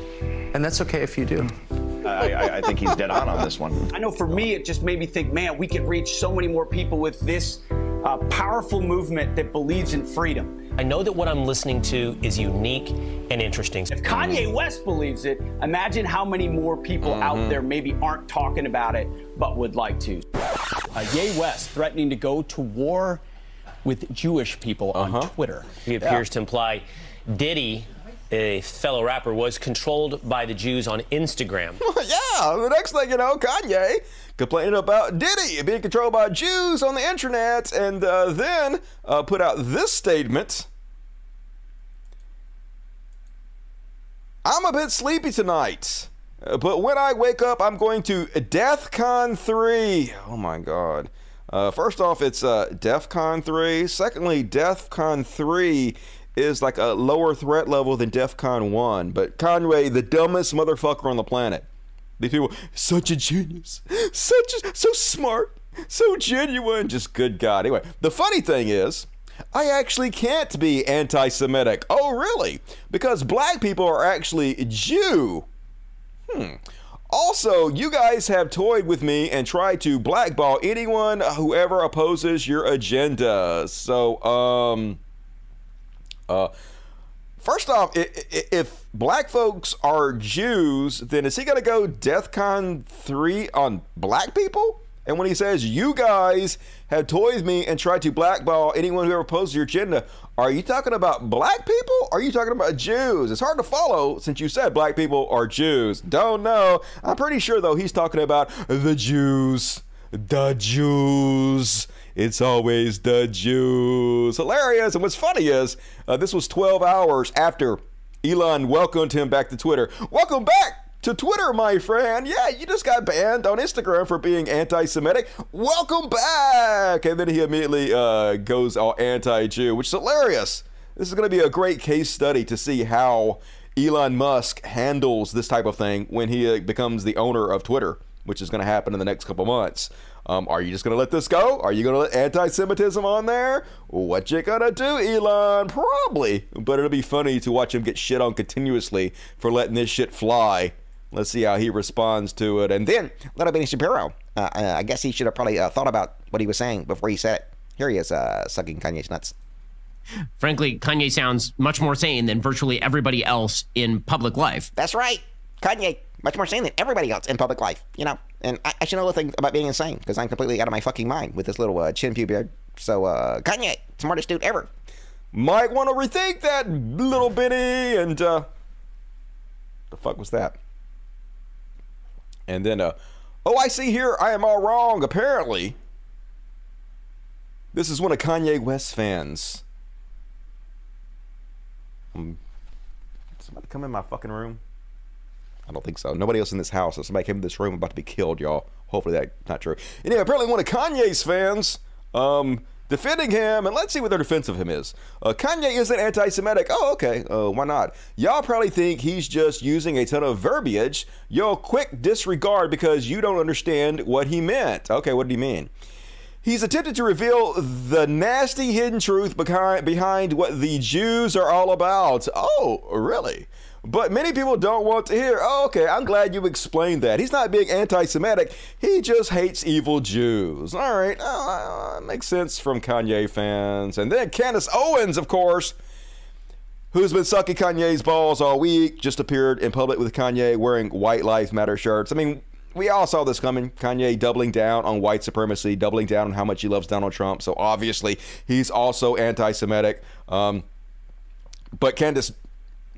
and that's okay if you do. I, I, I think he's dead on on this one. I know for me, it just made me think, man, we could reach so many more people with this uh, powerful movement that believes in freedom. I know that what I'm listening to is unique and interesting. If Kanye West believes it, imagine how many more people Mm-hmm. out there maybe aren't talking about it but would like to. Uh, Ye West threatening to go to war with Jewish people on Twitter. He appears to imply Diddy, a fellow rapper, was controlled by the Jews on Instagram. yeah, the next thing you know, Kanye complaining about Diddy being controlled by Jews on the internet, and uh, then uh, put out this statement. I'm a bit sleepy tonight, uh, but when I wake up, I'm going to DEF CON 3. Oh my God. Uh, first off, it's uh, DEF CON 3. Secondly, DEF CON 3 is like a lower threat level than DEF CON 1. But Conway, the dumbest motherfucker on the planet. These people, such a genius, such a, so smart, so genuine. Just good God. Anyway, the funny thing is, I actually can't be anti-Semitic. Oh, really? Because black people are actually Jew. Hmm. Also, you guys have toyed with me and tried to blackball anyone whoever opposes your agenda. So, um, uh, first off, if black folks are Jews, then is he going to go DEFCON 3 on black people? And when he says, you guys have toyed me and tried to blackball anyone who ever opposed your agenda, are you talking about black people? Or are you talking about Jews? It's hard to follow since you said black people are Jews. Don't know. I'm pretty sure, though, he's talking about the Jews. The Jews. It's always the Jews. Hilarious. And what's funny is, uh, this was 12 hours after Elon welcomed him back to Twitter. Welcome back to Twitter, my friend. Yeah, you just got banned on Instagram for being anti Semitic. Welcome back. And then he immediately uh, goes all anti Jew, which is hilarious. This is going to be a great case study to see how Elon Musk handles this type of thing when he uh, becomes the owner of Twitter, which is going to happen in the next couple months. Um, are you just going to let this go? Are you going to let anti-Semitism on there? What you gonna do, Elon? Probably, but it'll be funny to watch him get shit on continuously for letting this shit fly. Let's see how he responds to it, and then Little Benny Shapiro. Uh, uh, I guess he should have probably uh, thought about what he was saying before he said it. Here he is, uh, sucking Kanye's nuts. Frankly, Kanye sounds much more sane than virtually everybody else in public life. That's right. Kanye, much more sane than everybody else in public life, you know. And I, I should know a thing about being insane because I'm completely out of my fucking mind with this little uh, chin pube beard. So, uh, Kanye, smartest dude ever. might want to rethink that, little Benny. And uh, the fuck was that? And then, uh, oh, I see here. I am all wrong. Apparently, this is one of Kanye West fans. Um, somebody come in my fucking room. I don't think so. Nobody else in this house. If somebody came in this room I'm about to be killed, y'all. Hopefully that's not true. Anyway, apparently one of Kanye's fans um, defending him, and let's see what their defense of him is. Uh, Kanye isn't anti-Semitic. Oh, okay. Uh, why not? Y'all probably think he's just using a ton of verbiage. Yo, quick disregard because you don't understand what he meant. Okay, what did he mean? He's attempted to reveal the nasty hidden truth behind, behind what the Jews are all about. Oh, really? But many people don't want to hear, oh, okay, I'm glad you explained that. He's not being anti Semitic, he just hates evil Jews. All right, uh, makes sense from Kanye fans. And then Candace Owens, of course, who's been sucking Kanye's balls all week, just appeared in public with Kanye wearing White Lives Matter shirts. I mean, we all saw this coming. Kanye doubling down on white supremacy, doubling down on how much he loves Donald Trump. So obviously, he's also anti Semitic. Um, but Candace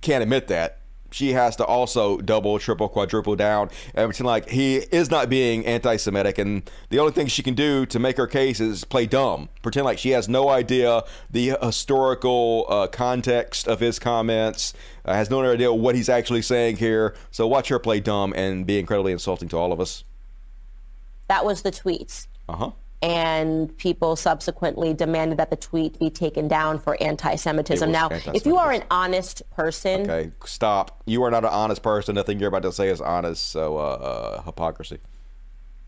can't admit that. She has to also double, triple, quadruple down and pretend like he is not being anti Semitic. And the only thing she can do to make her case is play dumb, pretend like she has no idea the historical uh, context of his comments, uh, has no idea what he's actually saying here. So watch her play dumb and be incredibly insulting to all of us. That was the tweets. Uh huh and people subsequently demanded that the tweet be taken down for anti-Semitism. Now, anti-Semitism. if you are an honest person, Okay, stop. You are not an honest person. Nothing you're about to say is honest. So, uh, uh, hypocrisy.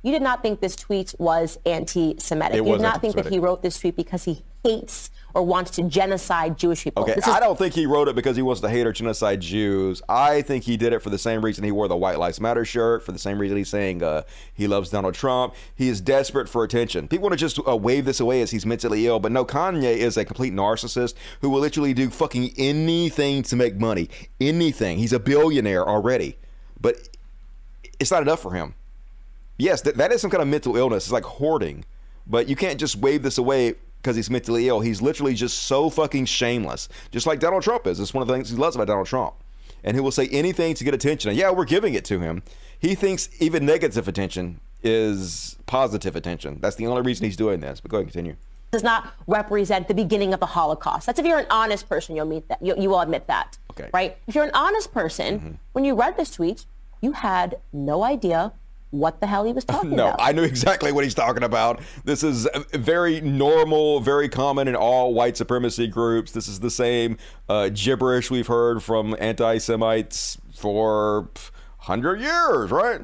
you did not think this tweet was anti-Semitic. It you did not think that he wrote this tweet because he hates or wants to genocide Jewish people. Okay, is- I don't think he wrote it because he wants to hate or genocide Jews. I think he did it for the same reason he wore the White Lives Matter shirt, for the same reason he's saying uh, he loves Donald Trump. He is desperate for attention. People want to just uh, wave this away as he's mentally ill, but no, Kanye is a complete narcissist who will literally do fucking anything to make money. Anything. He's a billionaire already, but it's not enough for him. Yes, that, that is some kind of mental illness. It's like hoarding, but you can't just wave this away because he's mentally ill. He's literally just so fucking shameless, just like Donald Trump is. It's one of the things he loves about Donald Trump. And he will say anything to get attention. And yeah, we're giving it to him. He thinks even negative attention is positive attention. That's the only reason he's doing this. But go ahead and continue. does not represent the beginning of the Holocaust. That's if you're an honest person, you'll meet that. You, you will admit that. Okay. Right? If you're an honest person, Mm-hmm. when you read this tweet, you had no idea what the hell he was talking No, about. No, I knew exactly what he's talking about. This is very normal, very common in all white supremacy groups. This is the same uh, gibberish we've heard from anti Semites for 100 years, right?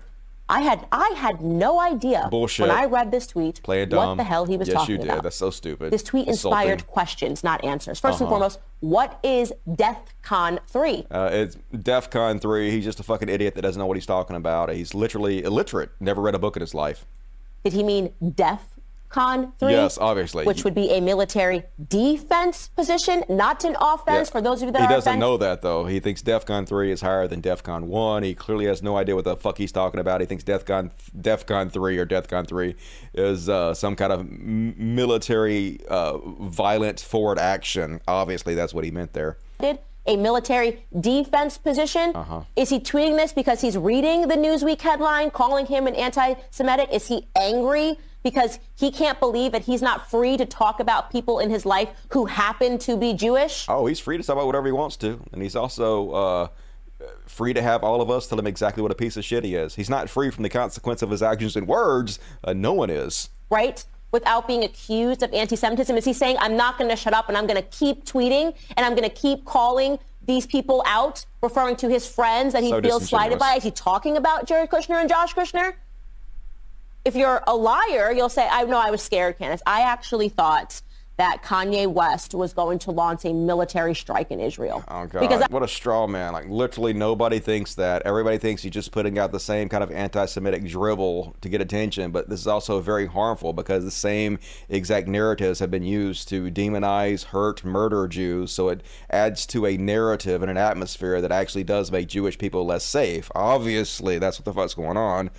I had I had no idea Bullshit. when I read this tweet Play it what the hell he was yes, talking you did. about. That's so stupid. This tweet Insulting. inspired questions, not answers. 1st and Uh-huh. foremost, what is DEFCON 3? Uh, it's DEF CON 3. He's just a fucking idiot that doesn't know what he's talking about. He's literally illiterate, never read a book in his life. Did he mean DEFCON 3? Yes, obviously. Which would be a military defense position, not an offense, Yeah. for those of you that he doesn't offense. know that though. He thinks DEFCON 3 is higher than DEFCON 1. He clearly has no idea what the fuck he's talking about. He thinks DEFCON DEFCON 3 or DEFCON 3 is uh, some kind of military uh, violent forward action. Obviously, that's what he meant there. did a military defense position. Uh-huh. Is he tweeting this because he's reading the Newsweek headline calling him an anti Semitic? Is he angry because he can't believe that he's not free to talk about people in his life who happen to be Jewish? Oh, he's free to talk about whatever he wants to, and he's also uh, free to have all of us tell him exactly what a piece of shit he is. He's not free from the consequence of his actions and words. Uh, no one is. right? Without being accused of anti Semitism? Is he saying, I'm not going to shut up and I'm going to keep tweeting and I'm going to keep calling these people out, referring to his friends that he So feels slighted by? Is he talking about Jared Kushner and Josh Kushner? If you're a liar, you'll say, I know I was scared, Candace. I actually thought that Kanye West was going to launch a military strike in Israel. Oh God! Because what a straw man! Like literally, nobody thinks that. Everybody thinks he's just putting out the same kind of anti-Semitic drivel to get attention. But this is also very harmful because the same exact narratives have been used to demonize, hurt, murder Jews. So it adds to a narrative and an atmosphere that actually does make Jewish people less safe. Obviously, that's what the fuck's going on.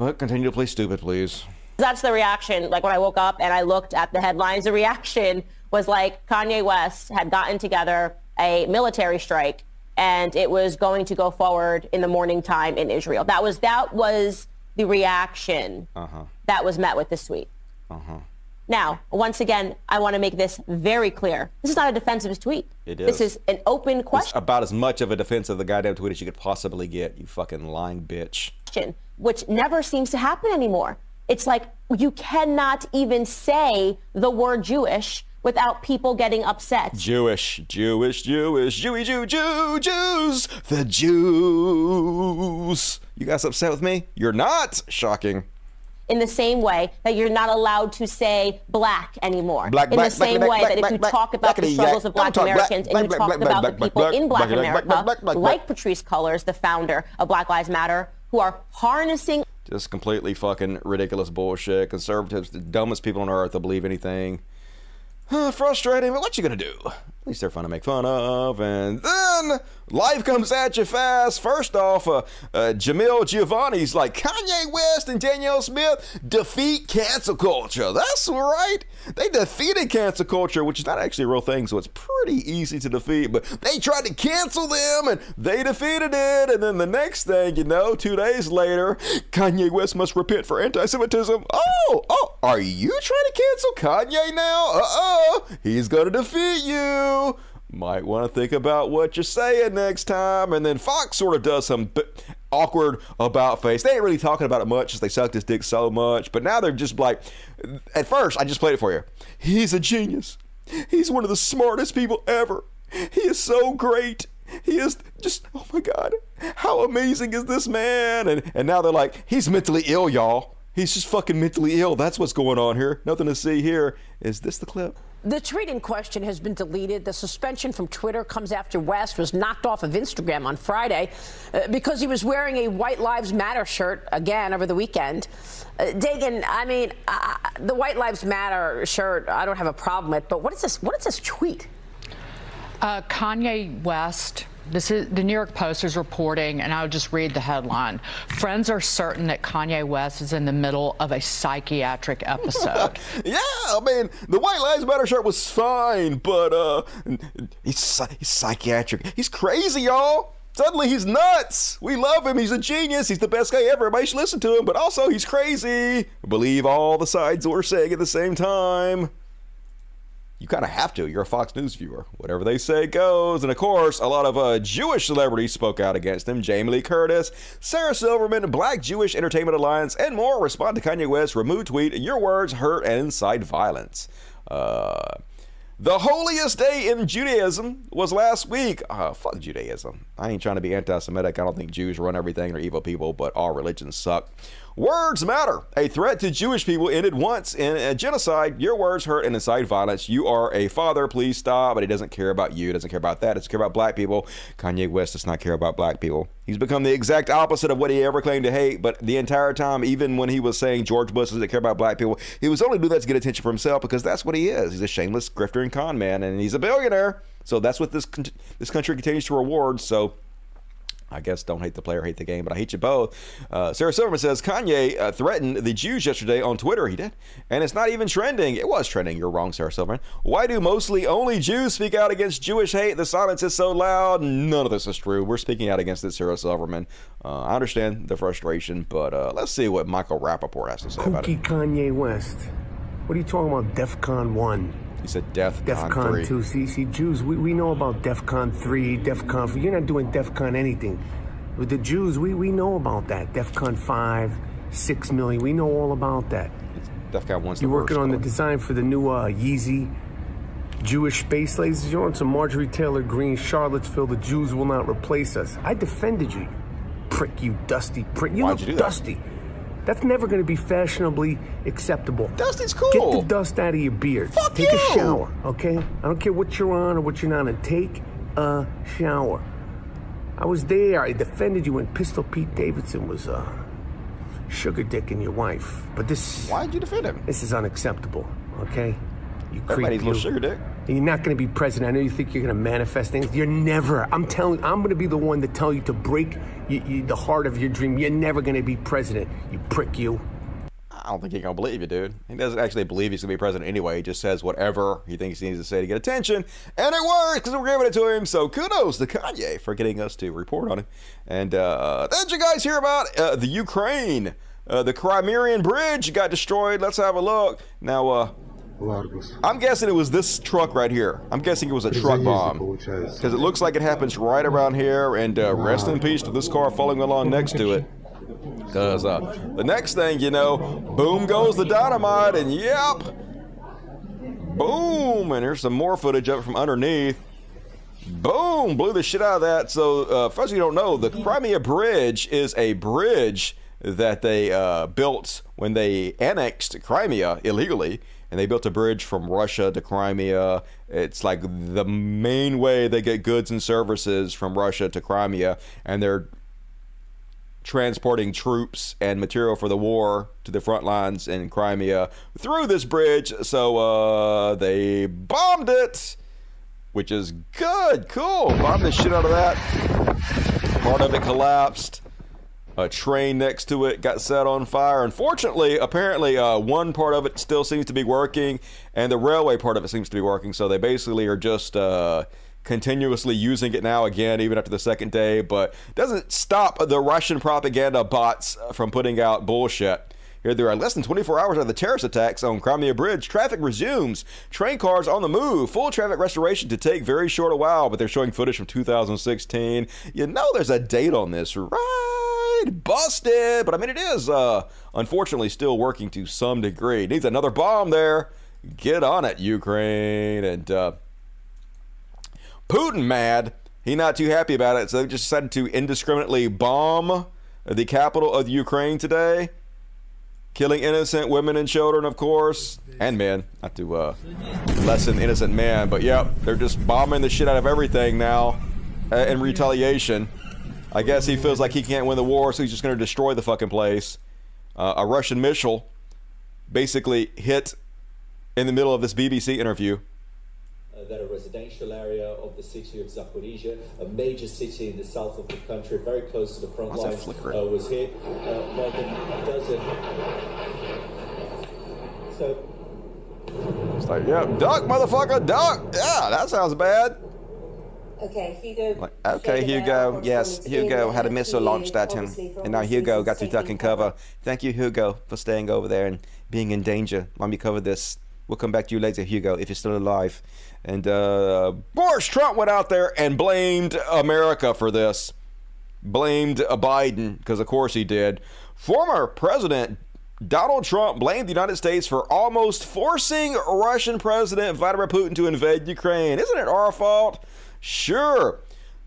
But continue to play stupid, please. That's the reaction. Like when I woke up and I looked at the headlines, the reaction was like Kanye West had gotten together a military strike and it was going to go forward in the morning time in Israel. That was that was the reaction Uh huh. that was met with this tweet. Uh huh. Now, once again, I want to make this very clear. This is not a defensive tweet. It This is. is an open It's question. about as much of a defense of the goddamn tweet as you could possibly get, you fucking lying bitch. Which never seems to happen anymore. It's like you cannot even say the word Jewish without people getting upset. Jewish, Jewish, Jewish, Jewy, Jew, Jew, Jews, the Jews. You guys upset with me? You're not. Shocking. In the same way that you're not allowed to say black anymore. Black, in black, the same black, way black, that if you black, talk about the struggles of black Don't talk black, Americans black, and you black, talk black, about black, the people black, in black America, black, black, black, like. Patrisse Cullors, the founder of Black Lives Matter, who are harnessing Just completely fucking ridiculous bullshit. Conservatives, the dumbest people on earth, will believe anything. Huh, frustrating, but what you gonna do? At least they're fun to make fun of. And then life comes at you fast. First off, uh, uh, Jamil Jivani's like Kanye West and Danielle Smith defeat cancel culture. That's right. They defeated cancel culture, which is not actually a real thing, so it's pretty easy to defeat. But they tried to cancel them and they defeated it. And then the next thing you know, two days later, Kanye West must repent for anti Semitism. Oh, oh, are you trying to cancel Kanye now? Uh oh, he's gonna defeat you. Might want to think about what you're saying next time. And then Fox sort of does some b- awkward about face. They ain't really talking about it much because they sucked his dick so much. But now they're just like, at first, I just played it for you. He's a genius. He's one of the smartest people ever. He is so great. He is just, oh my God, how amazing is this man? And, and now they're like, he's mentally ill, y'all. He's just fucking mentally ill. That's what's going on here. Nothing to see here. Is this the clip? The tweet in question has been deleted. The suspension from Twitter comes after West was knocked off of Instagram on Friday uh, because he was wearing a White Lives Matter shirt again over the weekend. Uh, Dagen, I mean, uh, the White Lives Matter shirt, I don't have a problem with, but what is this? What is this tweet? Uh, Kanye West. This is the New York Post is reporting, and I'll just read the headline. Friends are certain that Kanye West is in the middle of a psychiatric episode. yeah, I mean, the White Lives Matter shirt was fine, but uh, he's, he's psychiatric. He's crazy, y'all. Suddenly he's nuts. We love him. He's a genius. He's the best guy ever. Everybody should listen to him, but also he's crazy. Believe all the sides we're saying at the same time. You kind of have to. You're a Fox News viewer. Whatever they say goes. And of course, a lot of uh, Jewish celebrities spoke out against him. Jamie Lee Curtis, Sarah Silverman, Black Jewish Entertainment Alliance, and more respond to Kanye West's removed tweet, Your words hurt and incite violence. Uh, the holiest day in Judaism was last week. Uh, fuck Judaism. I ain't trying to be anti Semitic. I don't think Jews run everything. They're evil people, but all religions suck. Words matter. A threat to Jewish people ended once in a genocide. Your words hurt and incite violence. You are a father. Please stop. But he doesn't care about you. Doesn't care about that. Doesn't care about black people. Kanye West does not care about black people. He's become the exact opposite of what he ever claimed to hate. But the entire time, even when he was saying George Bush doesn't care about black people, he was only doing that to get attention for himself because that's what he is. He's a shameless grifter and con man, and he's a billionaire. So that's what this this country continues to reward. So. I guess don't hate the player, hate the game, but I hate you both. Uh, Sarah Silverman says Kanye uh, threatened the Jews yesterday on Twitter. He did. And it's not even trending. It was trending. You're wrong, Sarah Silverman. Why do mostly only Jews speak out against Jewish hate? The silence is so loud. None of this is true. We're speaking out against it, Sarah Silverman. Uh, I understand the frustration, but uh, let's see what Michael Rapaport has to say about it. Kooky Kanye West. What are you talking about? DEF CON 1. He said DEF DEF CON CON 3. 2. See, see, Jews, we, we know about DEF CON 3, DEF CON 4. You're not doing DEF CON anything. With the Jews, we, we know about that. DEF CON 5, 6 million. We know all about that. DEF CON 1's the You're working on the design for the new uh, Yeezy Jewish space lasers. You're on some Marjorie Taylor Greene, Charlottesville. The Jews will not replace us. I defended you. Prick, you dusty prick. You Why'd look you do that? That's never going to be fashionably acceptable. Dust is cool. Get the dust out of your beard. Fuck take you. a shower, okay? I don't care what you're on or what you're not on. Take a shower. I was there. I defended you when Pistol Pete Davidson was uh, sugar dicking your wife. But this. Why'd you defend him? This is unacceptable, okay? You Everybody's creep, a little sugar dick. And you're not going to be president. I know you think you're going to manifest things. You're never. I'm telling. I'm going to be the one to tell you to break you, you, the heart of your dream. You're never going to be president. You prick. You. I don't think he's gonna believe you, dude. He doesn't actually believe he's gonna be president anyway. He just says whatever he thinks he needs to say to get attention, and it works because we're giving it to him. So kudos to Kanye for getting us to report on it. And uh, then did you guys hear about uh, the Ukraine? Uh, the Crimean Bridge got destroyed. Let's have a look. Now, I'm guessing it was this truck right here. I'm guessing it was a truck bomb because it looks like it happens right around here. And uh, rest in peace to this car following along next to it. Because uh, the next thing you know, boom goes the dynamite, and yep, boom, and here's some more footage of it from underneath. Boom, blew the shit out of that. So, uh, for those of you who don't know, the Crimea Bridge is a bridge that they uh, built when they annexed Crimea illegally. And they built a bridge from Russia to Crimea. It's like the main way they get goods and services from Russia to Crimea. And they're transporting troops and material for the war to the front lines in Crimea through this bridge. So uh, they bombed it, which is good. Cool. Bombed the shit out of that. Part of it collapsed. A train next to it got set on fire. Unfortunately, apparently, uh, one part of it still seems to be working, and the railway part of it seems to be working. So they basically are just. Uh, continuously using it now again, even after the second day, but doesn't stop the Russian propaganda bots from putting out bullshit. Here there are less than 24 hours after the terrorist attacks on Crimea Bridge. Traffic resumes. Train cars on the move. Full traffic restoration to take very short a while, but they're showing footage from 2016. You know there's a date on this, right? Busted. But I mean, it is, uh, unfortunately, still working to some degree. Needs another bomb there. Get on it, Ukraine. And, uh, Putin mad. He not too happy about it, so they just decided to indiscriminately bomb the capital of Ukraine today, killing innocent women and children, of course, and men. Not to uh, lessen innocent men, but yep, they're just bombing the shit out of everything now uh, in retaliation. I guess he feels like he can't win the war, so he's just going to destroy the fucking place. Uh, a Russian missile basically hit in the middle of this BBC interview that a residential area of the city of Zaporizhia, a major city in the south of the country, very close to the front line, uh, was hit. Uh, more than a dozen. So. It's like, yeah, duck, motherfucker, duck. Yeah, that sounds bad. Okay, Hugo. Like, okay, Hugo. Yes, Hugo had a missile launched at him, and now Hugo got to duck and cover. Thank you, Hugo, for staying over there and being in danger. Let me cover this. We'll come back to you later, Hugo, if you're still alive. And uh, Boris Trump went out there and blamed America for this. Blamed Biden, because of course he did. Former President Donald Trump blamed the United States for almost forcing Russian President Vladimir Putin to invade Ukraine. Isn't it our fault? Sure.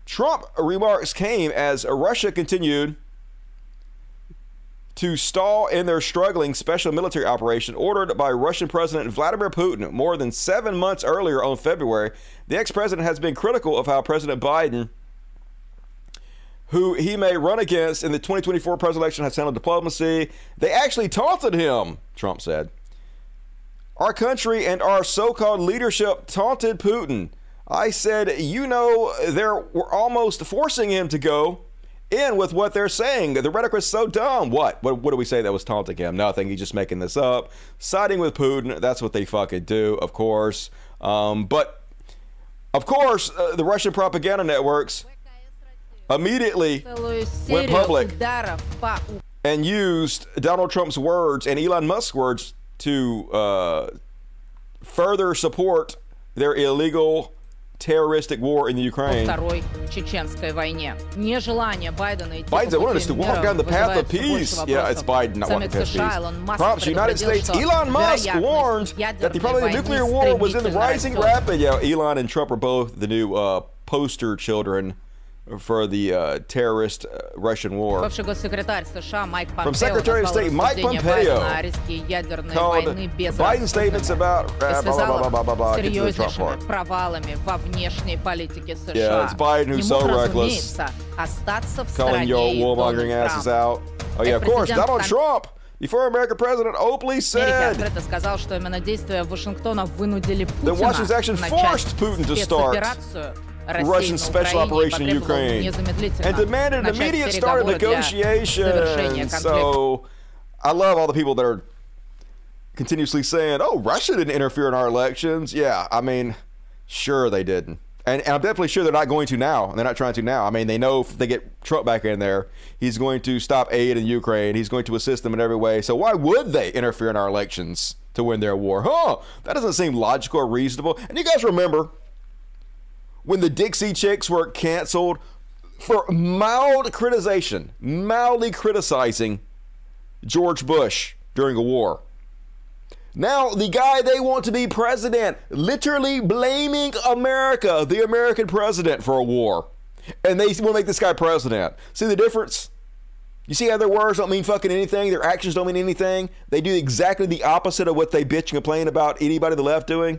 Trump remarks came as Russia continued to stall in their struggling special military operation ordered by Russian President Vladimir Putin more than seven months earlier on February. The ex president has been critical of how President Biden, who he may run against in the 2024 presidential election, has handled diplomacy. They actually taunted him, Trump said. Our country and our so called leadership taunted Putin. I said, you know, they're, we're almost forcing him to go in with what they're saying. The rhetoric was so dumb. What? What, what do we say that was taunting him? Nothing. He's just making this up. Siding with Putin. That's what they fucking do, of course. Um, but, of course, uh, the Russian propaganda networks immediately went public and used Donald Trump's words and Elon Musk's words to uh, further support their illegal terroristic war in the Ukraine. Biden's wanted us to walk down the path of peace. Yeah, it's Biden not walking the path of peace. Trump's United States. Elon Musk warned that the probably the nuclear war was in the rising rapid. Yeah, Elon and Trump are both the new uh, poster children for the uh, terrorist uh, Russian war. From Secretary of State Mike Pompeo called Biden statements about uh, blah, blah, blah, blah. Yeah, it's Biden who's so reckless, calling your warmongering asses out. Oh yeah, of course, Donald Trump. The former American president openly said that Washington's action forced Putin to start Russian special operation in Ukraine and demanded an immediate start of negotiations. So I love all the people that are continuously saying, oh, Russia didn't interfere in our elections. Yeah, I mean, sure they didn't. And, and, I'm definitely sure they're not going to now. They're not trying to now. I mean, they know if they get Trump back in there, he's going to stop aid in Ukraine. He's going to assist them in every way. So why would they interfere in our elections to win their war? Huh? That doesn't seem logical or reasonable. And you guys remember when the Dixie Chicks were canceled for mild criticization, mildly criticizing George Bush during a war. Now, the guy they want to be president, literally blaming America, the American president, for a war. And they to make this guy president. See the difference? You see how their words don't mean fucking anything, their actions don't mean anything. They do exactly the opposite of what they bitch and complain about anybody the left doing.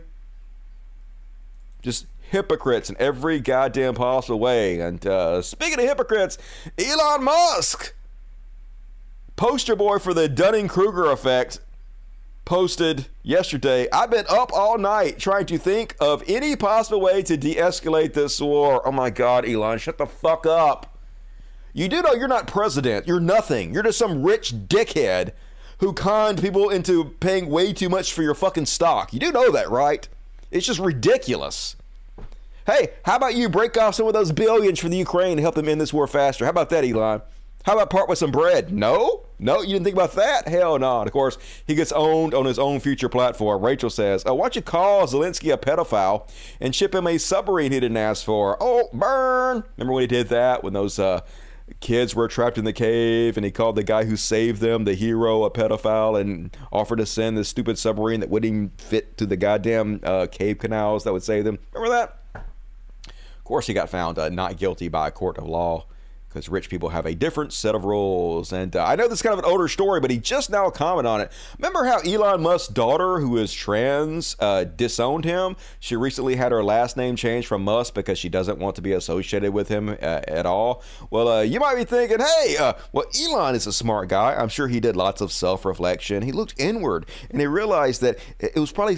Just hypocrites in every goddamn possible way. And uh, speaking of hypocrites, Elon Musk, poster boy for the Dunning Kruger effect, posted yesterday I've been up all night trying to think of any possible way to de escalate this war. Oh my God, Elon, shut the fuck up. You do know you're not president. You're nothing. You're just some rich dickhead who conned people into paying way too much for your fucking stock. You do know that, right? It's just ridiculous. Hey, how about you break off some of those billions for the Ukraine to help them end this war faster? How about that, Elon? How about part with some bread? No? No, you didn't think about that? Hell no. Of course, he gets owned on his own future platform. Rachel says, oh, why don't you call Zelensky a pedophile and ship him a submarine he didn't ask for? Oh, burn. Remember when he did that when those uh, kids were trapped in the cave and he called the guy who saved them, the hero, a pedophile and offered to send this stupid submarine that wouldn't even fit to the goddamn uh, cave canals that would save them? Remember that? Of course, he got found uh, not guilty by a court of law because rich people have a different set of rules. And uh, I know this is kind of an older story, but he just now commented on it. Remember how Elon Musk's daughter, who is trans, uh, disowned him? She recently had her last name changed from Musk because she doesn't want to be associated with him uh, at all. Well, uh, you might be thinking, hey, uh, well, Elon is a smart guy. I'm sure he did lots of self reflection. He looked inward and he realized that it was probably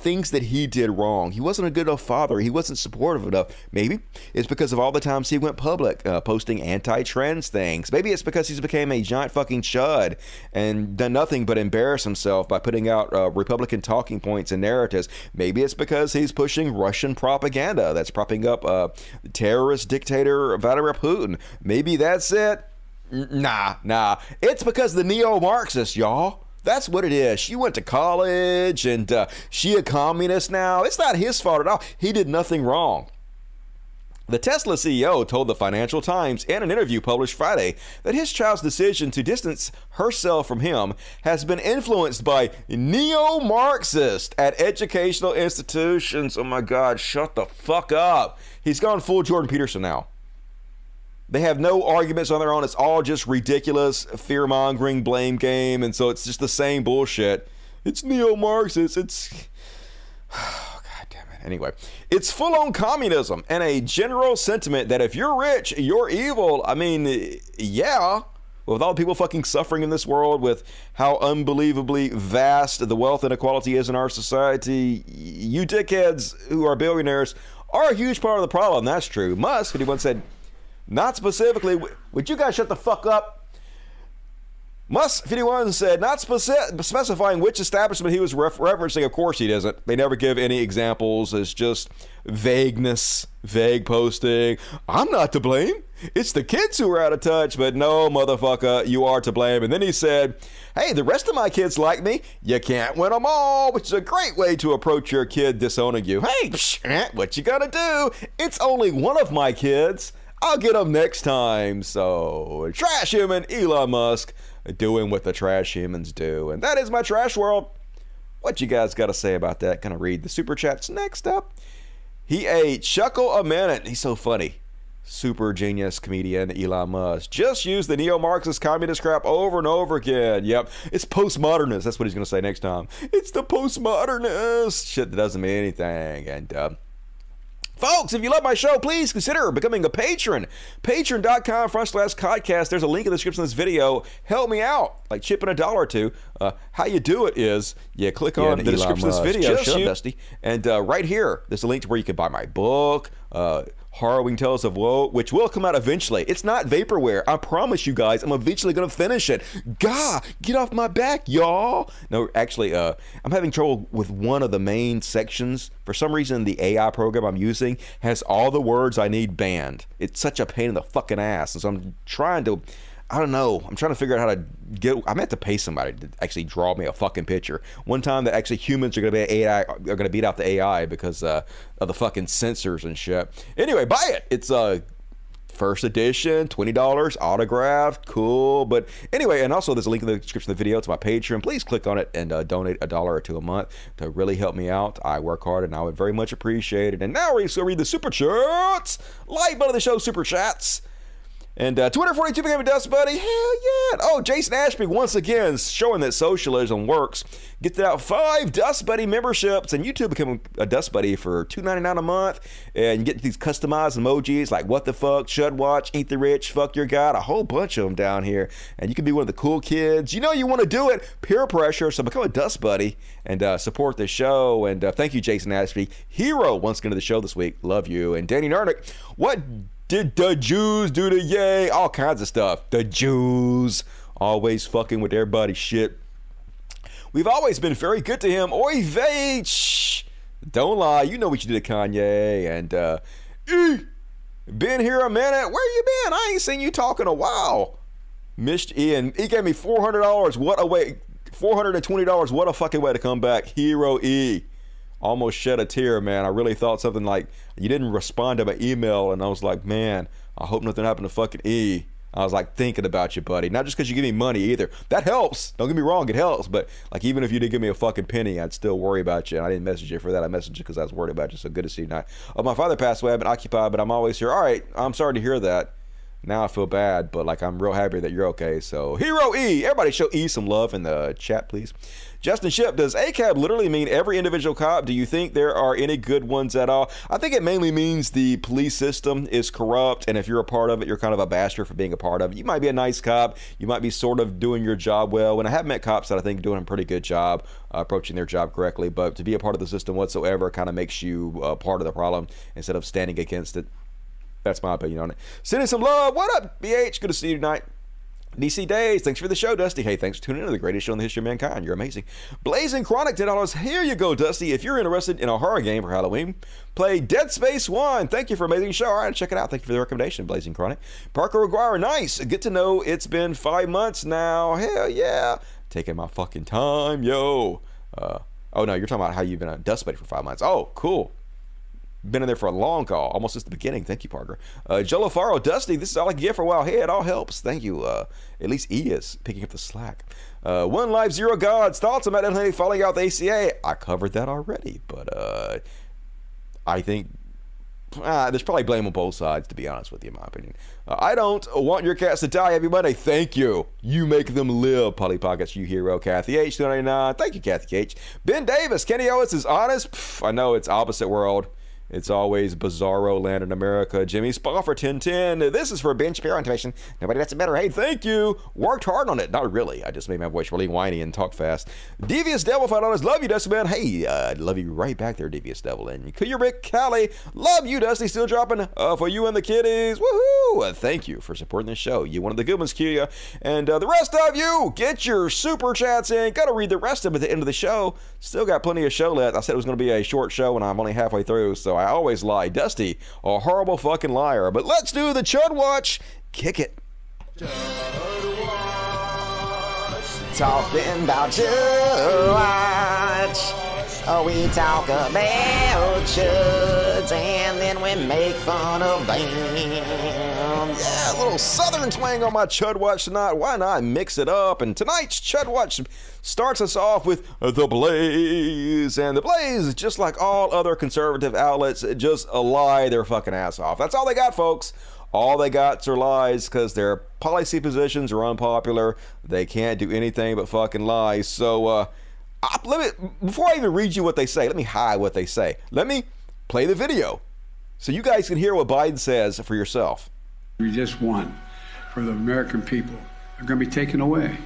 things that he did wrong. He wasn't a good enough father. He wasn't supportive enough. Maybe it's because of all the times he went public uh, posting anti-trans things. Maybe it's because he's became a giant fucking chud and done nothing but embarrass himself by putting out uh, Republican talking points and narratives. Maybe it's because he's pushing Russian propaganda that's propping up uh, terrorist dictator Vladimir Putin. Maybe that's it. Nah, nah. It's because the neo-Marxists, y'all. That's what it is. She went to college and uh, she a communist now. It's not his fault at all. He did nothing wrong. The Tesla CEO told the Financial Times in an interview published Friday that his child's decision to distance herself from him has been influenced by neo Marxists at educational institutions. Oh my God, shut the fuck up. He's gone full Jordan Peterson now. They have no arguments on their own. It's all just ridiculous fear mongering blame game. And so it's just the same bullshit. It's neo Marxist. It's. Oh, God damn it. Anyway, it's full on communism and a general sentiment that if you're rich, you're evil. I mean, yeah. With all the people fucking suffering in this world, with how unbelievably vast the wealth inequality is in our society, you dickheads who are billionaires are a huge part of the problem. That's true. Musk, he once said, not specifically. Would you guys shut the fuck up? Musk 51 said, not speci- specifying which establishment he was ref- referencing. Of course, he doesn't. They never give any examples. It's just vagueness, vague posting. I'm not to blame. It's the kids who are out of touch. But no, motherfucker, you are to blame. And then he said, hey, the rest of my kids like me. You can't win them all, which is a great way to approach your kid disowning you. Hey, psh, eh, what you gonna do? It's only one of my kids. I'll get him next time. So, trash human Elon Musk doing what the trash humans do. And that is my trash world. What you guys got to say about that? Gonna read the super chats next up. He ate chuckle a minute. He's so funny. Super genius comedian Elon Musk just used the neo Marxist communist crap over and over again. Yep, it's postmodernist. That's what he's gonna say next time. It's the postmodernist shit that doesn't mean anything. And uh, Folks, if you love my show, please consider becoming a patron. Patreon.com front slash podcast. There's a link in the description of this video. Help me out, like chipping a dollar or two. Uh, how you do it is you click on the description of this video, Just you, Dusty, and uh, right here, there's a link to where you can buy my book, uh, harrowing tales of woe, which will come out eventually. It's not vaporware. I promise you guys, I'm eventually gonna finish it. Gah, get off my back, y'all. No, actually, uh, I'm having trouble with one of the main sections. For some reason, the AI program I'm using has all the words I need banned. It's such a pain in the fucking ass, and so I'm trying to. I don't know. I'm trying to figure out how to get. I meant to pay somebody to actually draw me a fucking picture. One time that actually humans are gonna be AI are gonna beat out the AI because uh, of the fucking sensors and shit. Anyway, buy it. It's uh first edition, twenty dollars, autographed, cool. But anyway, and also there's a link in the description of the video to my Patreon. Please click on it and uh, donate a dollar or two a month to really help me out. I work hard and I would very much appreciate it. And now we're going to read the super chats. Light button of the show, super chats. And uh, 242 became a Dust Buddy. Hell yeah. Oh, Jason Ashby once again showing that socialism works. Get out five Dust Buddy memberships, and YouTube become a Dust Buddy for $2.99 a month. And you get these customized emojis like what the fuck, should watch, eat the rich, fuck your god, a whole bunch of them down here. And you can be one of the cool kids. You know you want to do it. Peer pressure. So become a Dust Buddy and uh, support the show. And uh, thank you, Jason Ashby. Hero once again to the show this week. Love you. And Danny Nernick, what did the Jews do the Ye? All kinds of stuff. The Jews always fucking with everybody's shit. We've always been very good to him. Oy vey. Don't lie. You know what you did to Kanye. And, uh, eh, been here a minute. Where you been? I ain't seen you talk in a while. Missed Ian. He gave me $400. What a way. $420. What a fucking way to come back. Hero E almost shed a tear, man. I really thought something like you didn't respond to my email, and I was like, man, I hope nothing happened to fucking E. I was like thinking about you, buddy. Not just because you give me money either. That helps. Don't get me wrong, it helps. But like even if you didn't give me a fucking penny, I'd still worry about you. And I didn't message you for that. I messaged you because I was worried about you. So good to see you tonight. Oh, uh, my father passed away. I've been occupied, but I'm always here. All right. I'm sorry to hear that. Now I feel bad, but like I'm real happy that you're okay. So Hero E, everybody show E some love in the chat, please. Justin Ship, does ACAB literally mean every individual cop? Do you think there are any good ones at all? I think it mainly means the police system is corrupt, and if you're a part of it, you're kind of a bastard for being a part of it. You might be a nice cop, you might be sort of doing your job well, and I have met cops that I think doing a pretty good job uh, approaching their job correctly, but to be a part of the system whatsoever kind of makes you uh, part of the problem instead of standing against it. That's my opinion on it. Sending some love. What up, BH? Good to see you tonight. DC Days, thanks for the show, Dusty. Hey, thanks for tuning in to the greatest show in the history of mankind. You're amazing. Blazing Chronic, $10. Here you go, Dusty. If you're interested in a horror game for Halloween, play Dead Space 1. Thank you for amazing show. All right, check it out. Thank you for the recommendation, Blazing Chronic. Parker Aguirre, nice. Good to know it's been five months now. Hell yeah. Taking my fucking time, yo. Uh, oh, no, you're talking about how you've been a Dust Buddy for five months. Oh, cool been in there for a long call, almost since the beginning. Thank you, Parker. Uh, Jello Faro, Dusty, this is all I can get for a while. Hey, it all helps. Thank you. Uh, at least E is picking up the slack. Uh, One Life, Zero Gods, thoughts about Ed falling out the ACA. I covered that already, but uh, I think uh, there's probably blame on both sides, to be honest with you, in my opinion. Uh, I don't want your cats to die every Monday. Thank you. You make them live. Polly Pockets, you hero. Kathy H. 299. Thank you, Kathy H. Ben Davis. Candace Owens is honest. Pff, I know it's opposite world. It's always bizarro land in America. Jimmy Spa for 1010. This is for Ben Shapiro intimation. Nobody that's better. Hey, thank you. Worked hard on it. Not really. I just made my voice really whiny and talk fast. Devious Devil, $5. Love you, Dusty Man. Hey, uh, love you right back there, Devious Devil. And Rick Callie. Love you, Dusty. Still dropping uh, for you and the kiddies. Woohoo! Uh, thank you for supporting the show. You one of the good ones, Kia. And uh, the rest of you, get your super chats in. Gotta read the rest of them at the end of the show. Still got plenty of show left. I said it was going to be a short show, and I'm only halfway through, so I always lie. Dusty, a horrible fucking liar. But let's do the Chud Watch. Kick it. Talking about Chud Watch. Oh, we talk about chuds and then we make fun of them. Yeah, a little southern twang on my Chud Watch tonight. Why not mix it up? And tonight's Chud Watch starts us off with The Blaze. And The Blaze, just like all other conservative outlets, just lie their fucking ass off. That's all they got, folks. All they got are lies because their policy positions are unpopular. They can't do anything but fucking lies. So, uh, I, let me, before I even read you what they say, let me hide what they say. Let me play the video so you guys can hear what Biden says for yourself. We just won for the American people. They're going to be taken away.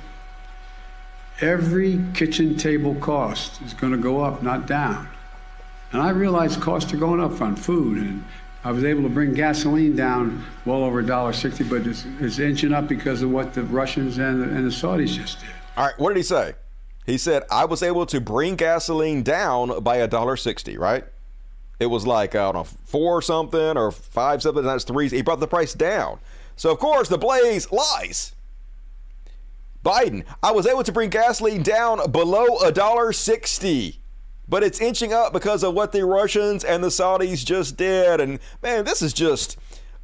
Every kitchen table cost is going to go up, not down. And I realize costs are going up on food and I was able to bring gasoline down well over $1.60, but it's, it's inching up because of what the Russians and the, and the Saudis just did. All right, what did he say? He said, I was able to bring gasoline down by $1.60, right? It was like, I don't know, four something or five something, that's three. He brought the price down. So, of course, the Blaze lies. Biden, I was able to bring gasoline down below a dollar sixty, but it's inching up because of what the Russians and the Saudis just did. And man, this is just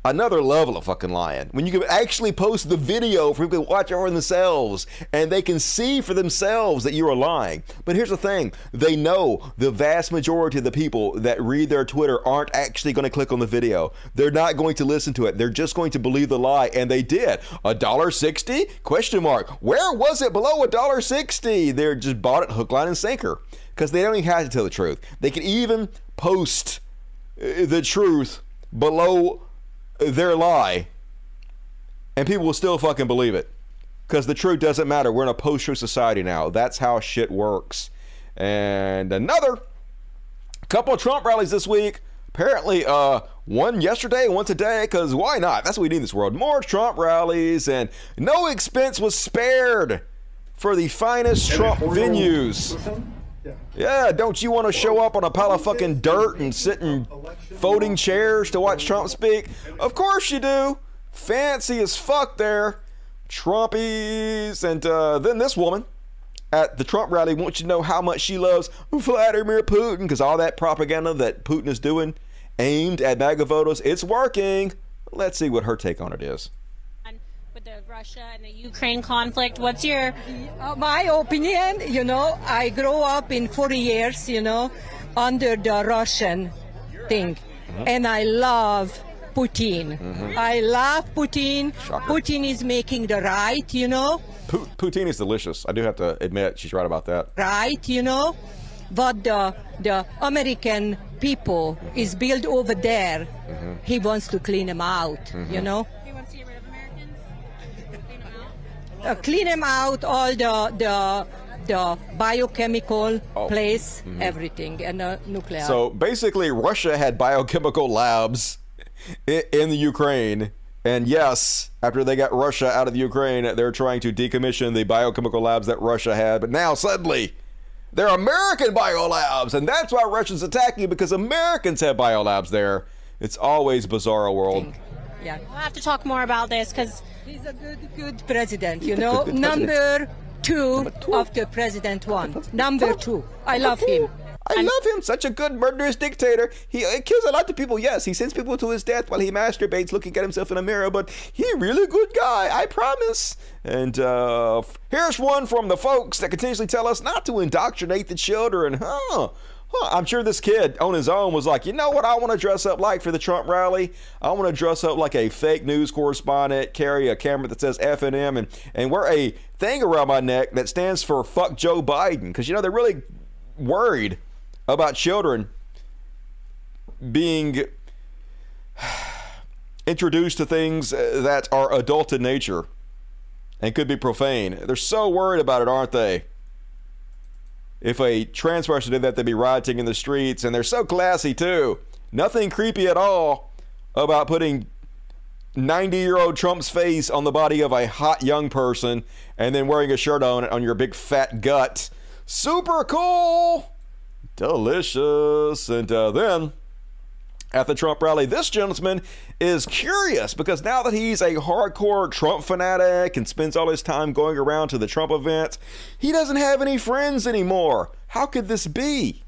another level of fucking lying. When you can actually post the video for people to watch over themselves and they can see for themselves that you are lying. But here's the thing they know the vast majority of the people that read their Twitter aren't actually going to click on the video. They're not going to listen to it. They're just going to believe the lie. And they did. A dollar sixty? Question mark. Where was it below a dollar sixty? They just bought it hook, line, and sinker because they don't even have to tell the truth. They can even post uh, the truth below their lie, and people will still fucking believe it because the truth doesn't matter. We're in a post truth society now. That's how shit works. And another couple of Trump rallies this week. Apparently, uh, one yesterday, one today, because why not? That's what we need in this world. More Trump rallies, and no expense was spared for the finest Trump venues. Yeah, don't you want to show up on a pile of fucking dirt and sit in folding chairs to watch Trump speak? Of course you do. Fancy as fuck there. Trumpies. And uh, then this woman at the Trump rally wants you to know how much she loves Vladimir Putin because all that propaganda that Putin is doing aimed at MAGA voters, it's working. Let's see what her take on it is with the Russia and the Ukraine conflict. What's your uh, my opinion? You know, I grew up in 40 years, you know, under the Russian thing, mm-hmm. and I love Putin. Mm-hmm. I love Putin. Shocker. Putin is making the right, you know. P- Putin is delicious. I do have to admit, she's right about that. Right, you know, but the the American people is built over there. Mm-hmm. He wants to clean them out, you mm-hmm. know. Uh, clean them out, all the the the biochemical oh. place, mm-hmm. everything, and the nuclear. So basically, Russia had biochemical labs in, in the Ukraine. And yes, after they got Russia out of the Ukraine, they're trying to decommission the biochemical labs that Russia had. But now suddenly, they're American biolabs, and that's why Russia's attacking because Americans have biolabs there. It's always bizarre world. Yeah, we'll have to talk more about this because He's a good, good president, you know. Good, good Number, two Number two of the president one. Number two. I love him. I and love him. Such a good murderous dictator. He uh, kills a lot of people. Yes, he sends people to his death while he masturbates, looking at himself in a mirror. But he really good guy. I promise. And uh, here's one from the folks that continuously tell us not to indoctrinate the children. Huh? I'm sure this kid on his own was like, you know what I want to dress up like for the Trump rally? I want to dress up like a fake news correspondent, carry a camera that says FNM, and, and wear a thing around my neck that stands for fuck Joe Biden. Because, you know, they're really worried about children being introduced to things uh, that are adult in nature and could be profane. They're so worried about it, aren't they? If a trans person did that, they'd be rioting in the streets. And they're so classy, too. Nothing creepy at all about putting 90 year old Trump's face on the body of a hot young person and then wearing a shirt on it on your big fat gut. Super cool! Delicious. And uh, then at the Trump rally. This gentleman is curious because now that he's a hardcore Trump fanatic and spends all his time going around to the Trump events, he doesn't have any friends anymore. How could this be?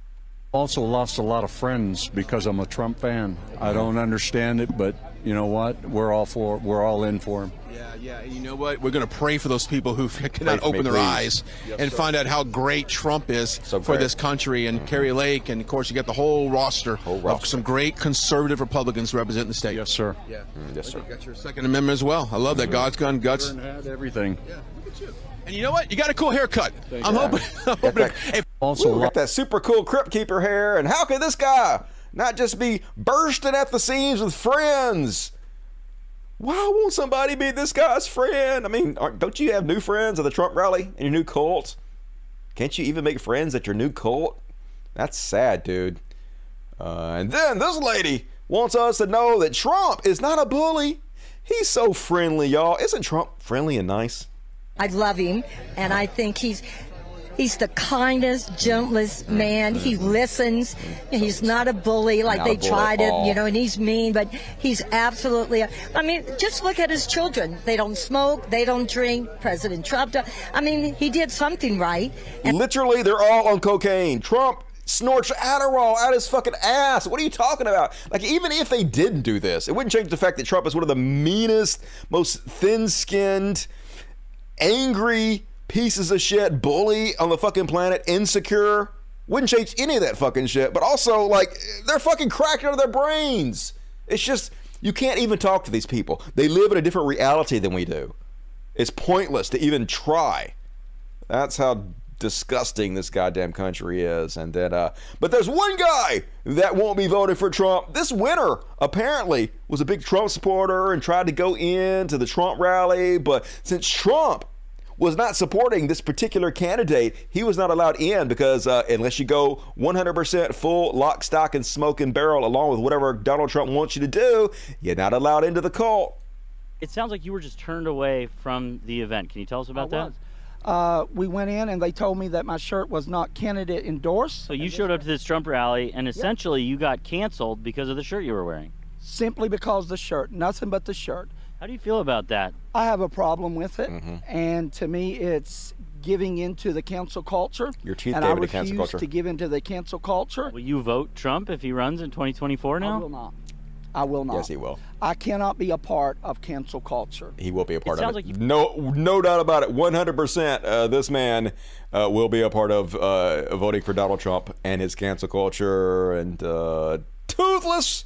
Also lost a lot of friends because I'm a Trump fan. I don't understand it, but you know what? We're all for we're all in for him. Yeah, yeah. And you know what? We're going to pray for those people who cannot open me, their please. eyes yes, and sir. find out how great Trump is so for this country and mm-hmm. Kari Lake, and of course you got the whole roster, whole roster, of some great conservative Republicans representing the state. Yes, sir. Yeah. Mm, yes, sir. You got your Second Amendment as well. I love that. Mm-hmm. God's gun, guts. Had everything. Yeah. Look at you. And you know what? You got a cool haircut. Thank I'm hoping. I'm hoping that, hey, also, got that super cool crypt keeper hair. And how could this guy not just be bursting at the seams with friends? why won't somebody be this guy's friend? I mean, don't you have new friends at the Trump rally in your new cult? Can't you even make friends at your new cult? That's sad, dude. Uh, and then this lady wants us to know that Trump is not a bully. He's so friendly, y'all. Isn't Trump friendly and nice? I love him, and I think he's he's the kindest, gentlest man. He listens. He's not a bully like Not they a try to, you know, and he's mean, but he's absolutely. I mean, just look at his children. They don't smoke. They don't drink. President Trump. I mean, he did something right. Literally, they're all on cocaine. Trump snorts Adderall out his fucking ass. What are you talking about? Like, even if they didn't do this, it wouldn't change the fact that Trump is one of the meanest, most thin skinned, angry pieces of shit, bully on the fucking planet, insecure. Wouldn't change any of that fucking shit. But also, like, they're fucking cracked out of their brains. It's just, you can't even talk to these people. They live in a different reality than we do. It's pointless to even try. That's how disgusting this goddamn country is. And then, uh, but there's one guy that won't be voting for Trump. This winner apparently was a big Trump supporter and tried to go into the Trump rally. But since Trump was not supporting this particular candidate, he was not allowed in because uh, unless you go 100% full lock, stock, and smoke and barrel along with whatever Donald Trump wants you to do, you're not allowed into the cult. It sounds like you were just turned away from the event. Can you tell us about that? was. Uh, we went in and they told me that my shirt was not candidate endorsed. So you showed up to this Trump rally, and essentially you got canceled because of the shirt you were wearing. simply because the shirt, nothing but the shirt. How do you feel about that? I have a problem with it, Mm-hmm. and to me, it's giving into the cancel culture. Your teeth and gave I into cancel refuse culture. to give into the cancel culture. Will you vote Trump if he runs in 2024 now? I will not. I will not. Yes, he will. I cannot be a part of cancel culture. He will be a part sounds of it. like no, no doubt about it. One hundred percent. This man uh, will be a part of uh, voting for Donald Trump and his cancel culture and uh, toothless,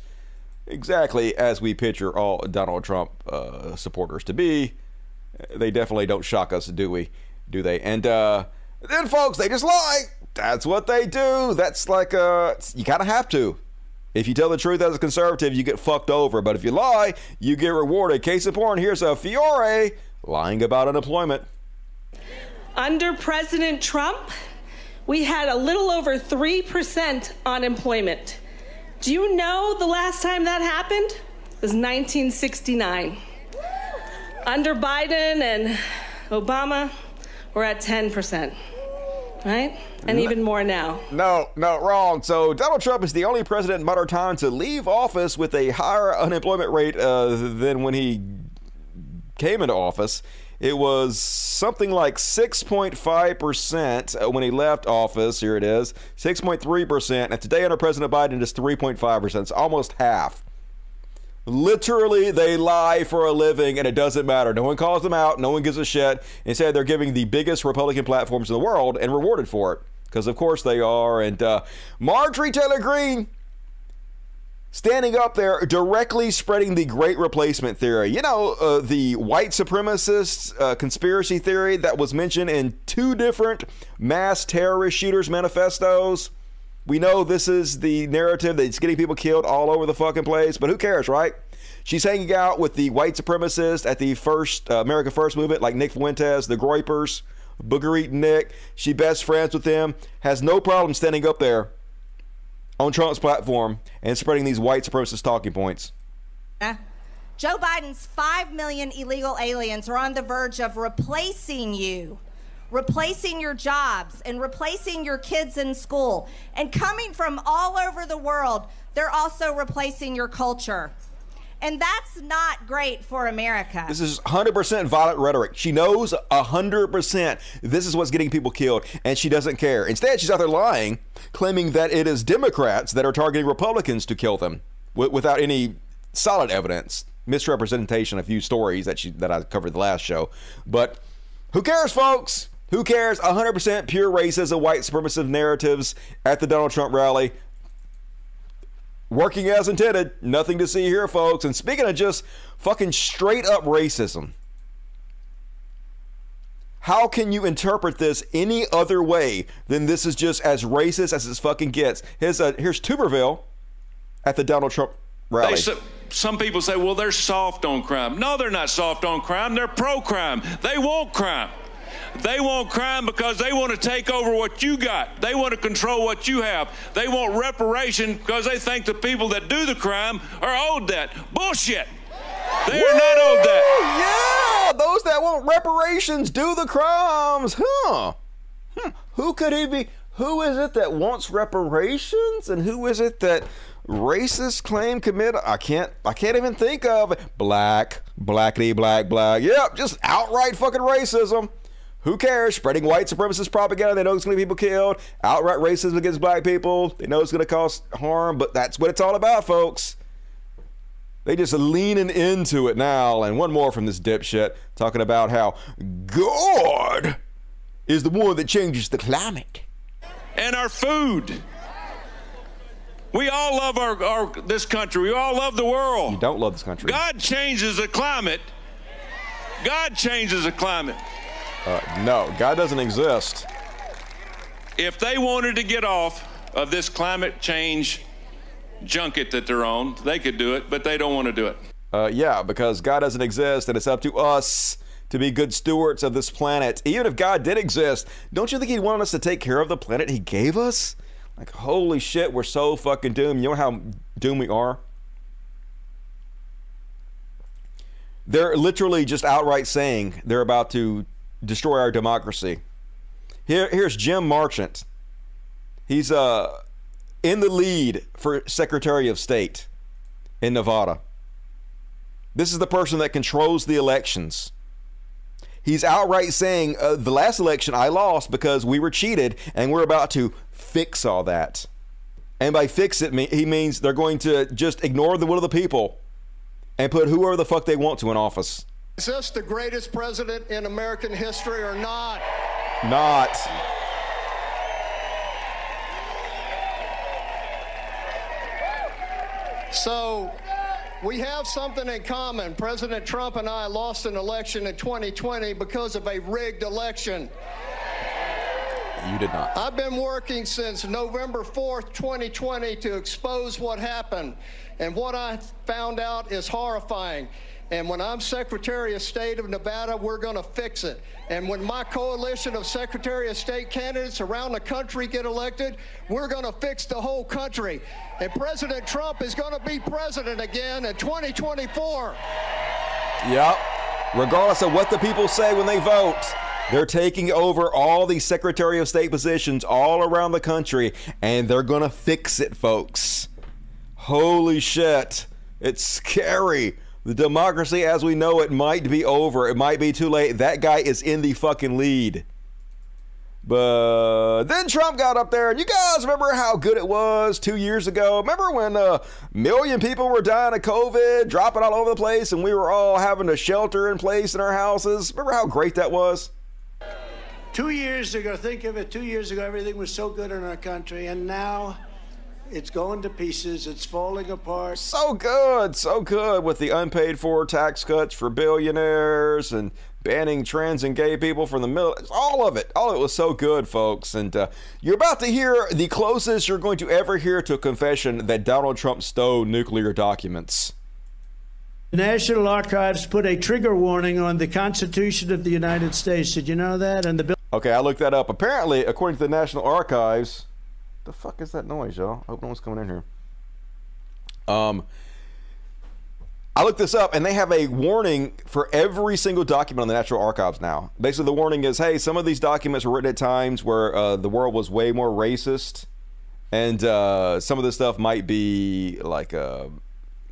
exactly as we picture all Donald Trump uh, supporters to be. They definitely don't shock us, do we? Do they? And uh, then, folks, they just lie. That's what they do. That's like uh, you kind of have to. If you tell the truth as a conservative, you get fucked over. But if you lie, you get rewarded. Case in point, here's a Fiore lying about unemployment. Under President Trump, we had a little over 3% unemployment. Do you know the last time that happened? It was 1969. Under Biden and Obama, we're at 10%, right? And even more now. No, no, wrong. So Donald Trump is the only president in modern time to leave office with a higher unemployment rate uh, than when he came into office. It was something like 6.5% uh, when he left office. Here it is 6.3%. And today, under President Biden, it's 3.5%. It's almost half. Literally, they lie for a living, and it doesn't matter. No one calls them out. No one gives a shit. Instead, they're giving the biggest Republican platforms in the world and rewarded for it. Because, of course, they are. And uh, Marjorie Taylor Greene standing up there directly spreading the great replacement theory. You know, uh, the white supremacist uh, conspiracy theory that was mentioned in two different mass terrorist shooters manifestos. We know this is the narrative that's getting people killed all over the fucking place, but who cares, right? She's hanging out with the white supremacists at the first uh, America First movement, like Nick Fuentes, the Groypers, Booger Nick. She best friends with them, has no problem standing up there on Trump's platform and spreading these white supremacist talking points. Uh, Joe Biden's 5 million illegal aliens are on the verge of replacing you, replacing your jobs, and replacing your kids in school. And coming from all over the world, they're also replacing your culture. And that's not great for America. This is 100% violent rhetoric. She knows 100% this is what's getting people killed, and she doesn't care. Instead, she's out there lying, claiming that it is Democrats that are targeting Republicans to kill them wi- without any solid evidence. Misrepresentation, a few stories that she that I covered the last show. But who cares, folks? Who cares? 100% pure racism, white supremacist narratives at the Donald Trump rally. Working as intended. Nothing to see here, folks. And speaking of just fucking straight up racism, how can you interpret this any other way than this is just as racist as it fucking gets? Here's, uh, here's Tuberville at the Donald Trump rally. They, so, some people say, well, they're soft on crime. No, they're not soft on crime. They're pro crime. They want crime. They want crime because they want to take over what you got. They want to control what you have. They want reparation because they think the people that do the crime are owed that. Bullshit. They are not owed that. Yeah, those that want reparations do the crimes. Huh. Hmm. Who could he be? Who is it that wants reparations? And who is it that racist claim committed? I can't I can't even think of. Black, blackity black black. Yep, just outright fucking racism. Who cares? Spreading white supremacist propaganda. They know it's going to be people killed. Outright racism against black people. They know it's going to cause harm, but that's what it's all about, folks. They just leaning into it now. And one more from this dipshit talking about how God is the one that changes the climate. And our food. We all love our, our this country. We all love the world. You don't love this country. God changes the climate. God changes the climate. Uh, no, God doesn't exist. If they wanted to get off of this climate change junket that they're on, they could do it, but they don't want to do it. Uh, yeah, because God doesn't exist, and it's up to us to be good stewards of this planet. Even if God did exist, don't you think He'd want us to take care of the planet He gave us? Like, holy shit, we're so fucking doomed. You know how doomed we are? They're literally just outright saying they're about to destroy our democracy. Here, here's Jim Marchant. He's uh, in the lead for Secretary of State in Nevada. This is the person that controls the elections. He's outright saying uh, the last election I lost because we were cheated, and we're about to fix all that. And by fix it, he means they're going to just ignore the will of the people and put whoever the fuck they want to in office. Is this the greatest president in American history or not? Not. So we have something in common. President Trump and I lost an election in 2020 because of a rigged election. You did not. I've been working since November 4th, 2020 to expose what happened. And what I found out is horrifying. And when I'm Secretary of State of Nevada, we're going to fix it. And when my coalition of Secretary of State candidates around the country get elected, we're going to fix the whole country. And President Trump is going to be president again in 2024. Yep. Regardless of what the people say when they vote. They're taking over all these Secretary of State positions all around the country, and they're going to fix it, folks. Holy shit. It's scary. The democracy as we know it might be over. It might be too late. That guy is in the fucking lead. But then Trump got up there, and you guys remember how good it was two years ago? Remember when a million people were dying of COVID, dropping all over the place, and we were all having a shelter in place in our houses? Remember how great that was? Two years ago, think of it, two years ago, everything was so good in our country, and now it's going to pieces. It's falling apart. So good, so good with the unpaid for tax cuts for billionaires and banning trans and gay people from the middle. All of it. All of it was so good, folks. And uh, you're about to hear the closest you're going to ever hear to a confession that Donald Trump stole nuclear documents. The National Archives put a trigger warning on the Constitution of the United States. Did you know that? And the bill. Okay, I looked that up. Apparently, according to the National Archives, the fuck is that noise, y'all? I hope no one's coming in here. Um, I looked this up, and they have a warning for every single document on the National Archives now. Basically, the warning is, hey, some of these documents were written at times where uh, the world was way more racist, and uh, some of this stuff might be like uh,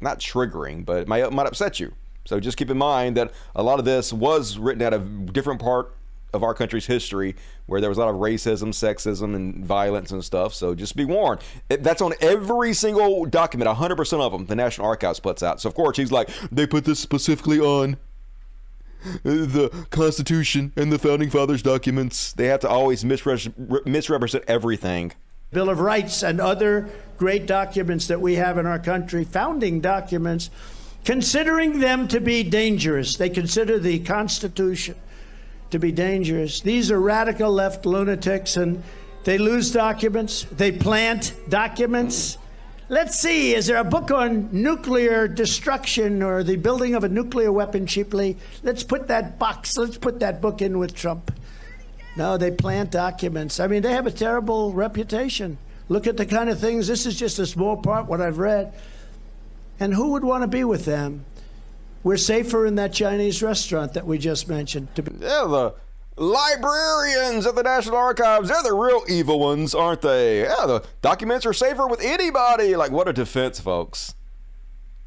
not triggering, but it might might upset you. So just keep in mind that a lot of this was written at a different part of our country's history where there was a lot of racism, sexism, and violence and stuff. So just be warned. That's on every single document, 100% of them, the National Archives puts out. So, of course, he's like, they put this specifically on the Constitution and the Founding Fathers documents. They have to always misre- misrepresent everything. Bill of Rights and other great documents that we have in our country, founding documents, considering them to be dangerous. They consider the Constitution to be dangerous. These are radical left lunatics, and they lose documents, they plant documents. Let's see, is there a book on nuclear destruction or the building of a nuclear weapon cheaply? Let's put that box, let's put that book in with Trump. No, they plant documents. I mean, they have a terrible reputation. Look at the kind of things. This is just a small part, what I've read. And who would want to be with them? We're safer in that Chinese restaurant that we just mentioned. To be- Yeah, the librarians at the National Archives, they're the real evil ones, aren't they? Yeah, the documents are safer with anybody. Like, what a defense, folks.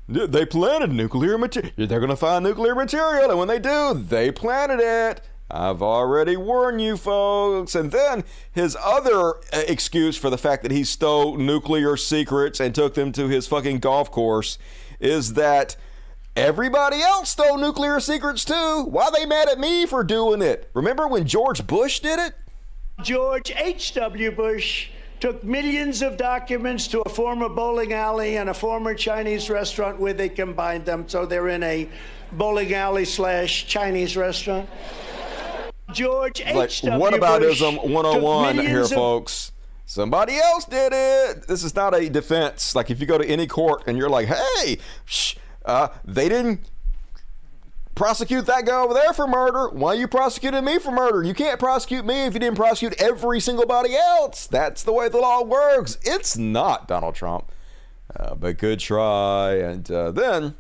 They planted nuclear material. They're going to find nuclear material, and when they do, they planted it. I've already warned you folks. And then his other uh, excuse for the fact that he stole nuclear secrets and took them to his fucking golf course is that everybody else stole nuclear secrets too. Why are they mad at me for doing it? Remember when George Bush did it? George H.W. Bush took millions of documents to a former bowling alley and a former Chinese restaurant where they combined them so they're in a bowling alley slash Chinese restaurant. George like, H.W. What about Bush ism 101 here, of- folks? Somebody else did it. This is not a defense. Like if you go to any court and you're like, hey, shh, uh, they didn't prosecute that guy over there for murder. Why you prosecuting me for murder? You can't prosecute me if you didn't prosecute every single body else. That's the way the law works. It's not Donald Trump. Uh, but good try. And uh, then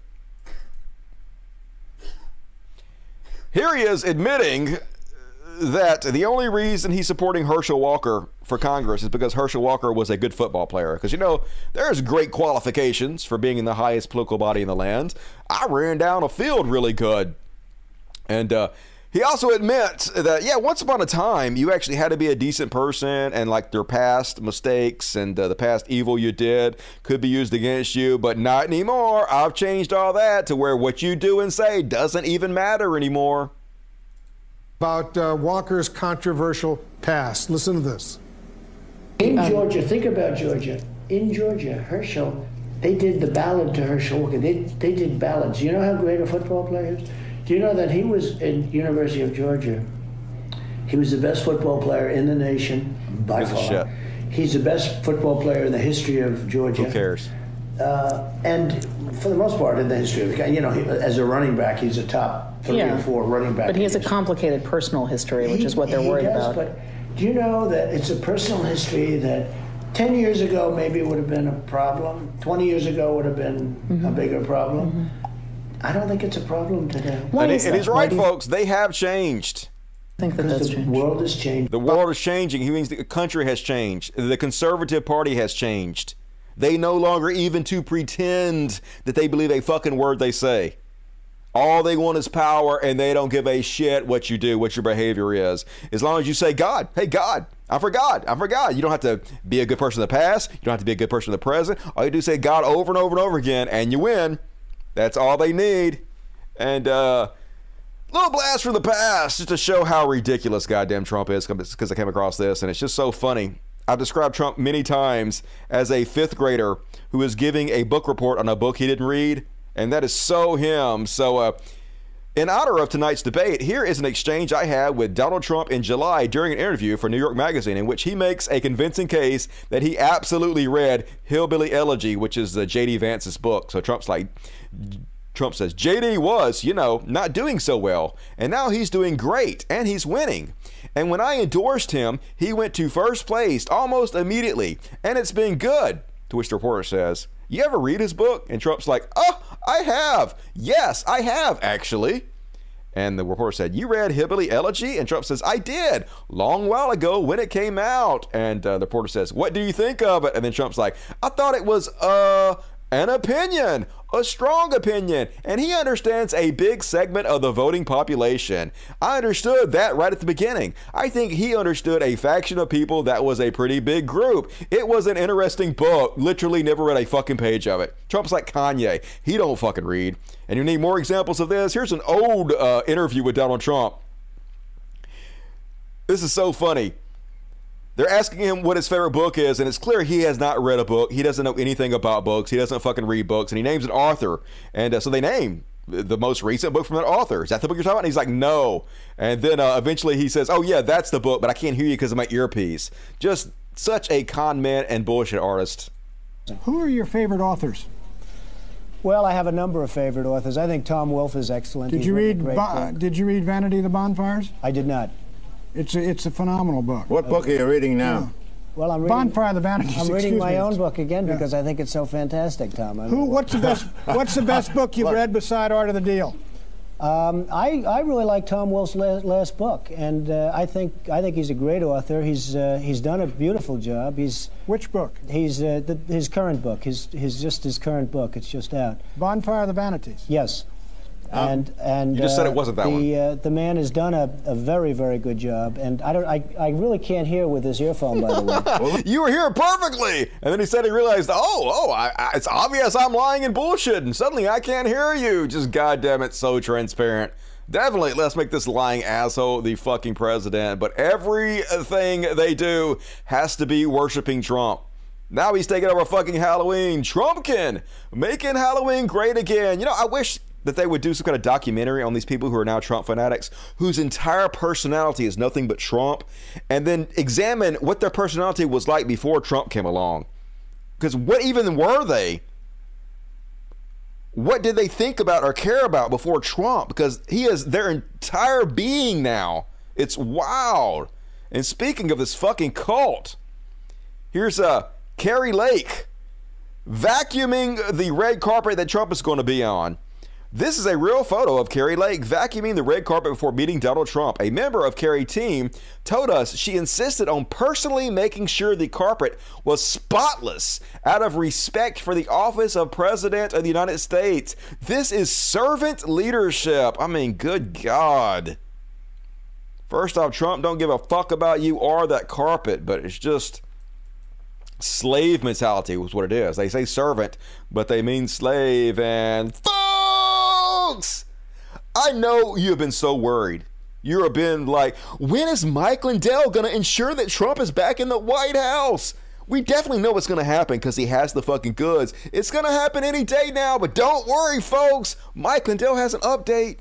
here he is admitting that the only reason he's supporting Herschel Walker for Congress is because Herschel Walker was a good football player. Because, you know, there's great qualifications for being in the highest political body in the land. I ran down a field really good. And uh, he also admits that, yeah, once upon a time, you actually had to be a decent person and, like, their past mistakes and uh, the past evil you did could be used against you, but not anymore. I've changed all that to where what you do and say doesn't even matter anymore. About uh, Walker's controversial past. Listen to this. In Georgia, think about Georgia. In Georgia, Herschel, they did the ballad to Herschel Walker. They, they did ballads. You know how great a football player is? Do you know that he was in University of Georgia? He was the best football player in the nation by Gives far. He's the best football player in the history of Georgia. Who cares? Uh, and for the most part, in the history of the guy, you know, he, as a running back, he's a top three or four running back. But he has a complicated personal history, which is what they're He worried does, about. But do you know that it's a personal history that 10 years ago maybe would have been a problem, 20 years ago would have been Mm-hmm. a bigger problem? I don't think it's a problem today. and, he- and he's right, folks. They have changed. I think that Because that's the changed. world has changed. The world is changing. He means the country has changed. The conservative party has changed. They no longer even to pretend that they believe a fucking word they say. All they want is power, and they don't give a shit what you do, what your behavior is. As long as you say, God, hey, God, I'm for God, I'm for God. You don't have to be a good person in the past. You don't have to be a good person in the present. All you do is say God over and over and over again, and you win. That's all they need. And, uh, little blast from the past just to show how ridiculous goddamn Trump is because I came across this and it's just so funny. I've described Trump many times as a fifth grader who is giving a book report on a book he didn't read, and that is so him. So, uh, in honor of tonight's debate, here is an exchange I had with Donald Trump in July during an interview for New York Magazine, in which he makes a convincing case that he absolutely read Hillbilly Elegy, which is uh, J.D. Vance's book. So Trump's like, Trump says JD was, you know, not doing so well, and now he's doing great and he's winning. And when I endorsed him, he went to first place almost immediately, and it's been good. To which the reporter says, You ever read his book? And Trump's like, Oh, I have. Yes, I have, actually. And the reporter said, You read Hillbilly Elegy? And Trump says, I did, long while ago when it came out. And uh, the reporter says, What do you think of it? And then Trump's like, I thought it was, uh, an opinion, a strong opinion, and he understands a big segment of the voting population. I understood that right at the beginning. I think he understood a faction of people that was a pretty big group. It was an interesting book. Literally never read a fucking page of it. Trump's like Kanye. He don't fucking read. And you need more examples of this? Here's an old uh, interview with Donald Trump. This is so funny. They're asking him what his favorite book is, and it's clear he has not read a book. He doesn't know anything about books. He doesn't fucking read books, and he names an author. And uh, so they name the most recent book from that author. Is that the book you're talking about? And he's like, no. And then uh, eventually he says, oh, yeah, that's the book, but I can't hear you because of my earpiece. Just such a con man and bullshit artist. Who are your favorite authors? Well, I have a number of favorite authors. I think Tom Wolfe is excellent. Did He's you read a great Bo- book. Did you read Vanity of the Bonfires? I did not. It's a, it's a phenomenal book. What book are you reading now? Well, I'm reading, Bonfire of the Vanities. I'm reading my me. own book again Yeah. because I think it's so fantastic, Tom. I Who? What's the best? What's the best book you've read beside Art of the Deal? Um, I, I really like Tom Wolfe's last, last book, and uh, I think I think he's a great author. He's uh, he's done a beautiful job. He's which book? He's uh, the, his current book. His his just his current book. It's just out. Bonfire of the Vanities. Yes. And and You just said uh, it wasn't that the, one. Uh, the man has done a, a very very good job, and I don't I, I really can't hear with this earphone by the way. you were hearing perfectly. And then he said he realized, oh, oh, I, I, it's obvious I'm lying and bullshit. And suddenly I can't hear you. Just goddamn it, so transparent. Definitely, let's make this lying asshole the fucking president. But everything they do has to be worshiping Trump. Now he's taking over fucking Halloween. Trumpkin making Halloween great again. You know, I wish that they would do some kind of documentary on these people who are now Trump fanatics, whose entire personality is nothing but Trump, and then examine what their personality was like before Trump came along. Because what even were they? What did they think about or care about before Trump? Because he is their entire being now. It's wild. And speaking of this fucking cult, here's uh, Kari Lake vacuuming the red carpet that Trump is going to be on. This is a real photo of Kari Lake vacuuming the red carpet before meeting Donald Trump. A member of Kari team told us she insisted on personally making sure the carpet was spotless out of respect for the office of President of the United States. This is servant leadership. I mean, good God. First off, Trump don't give a fuck about you or that carpet, but it's just slave mentality was what it is. They say servant, but they mean slave. And I know you have been so worried. You have been like, when is Mike Lindell going to ensure that Trump is back in the White House? We definitely know what's going to happen because he has the fucking goods. It's going to happen any day now, but don't worry, folks. Mike Lindell has an update.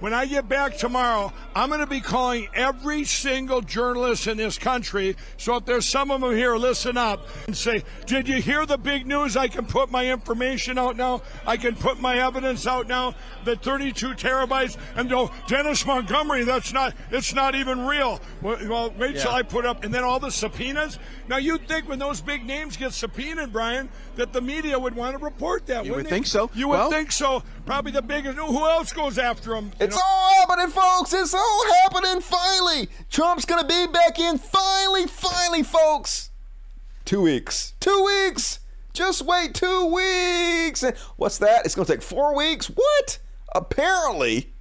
When I get back tomorrow, I'm going to be calling every single journalist in this country. So if there's some of them here, listen up and say, Did you hear the big news? I can put my information out now. I can put my evidence out now. The 32 terabytes. And go, Dennis Montgomery, that's not, it's not even real. Well, well wait till I put up, and then all the subpoenas. Now, you'd think when those big names get subpoenaed, Brian, that the media would want to report that. You would they? think so. You would Well- think so. Probably the biggest. Who else goes after them? It's all happening, folks. It's all happening finally. Trump's gonna be back in finally, finally, folks. Two weeks. Two weeks. Just wait two weeks. And what's that? It's gonna take four weeks. What? Apparently.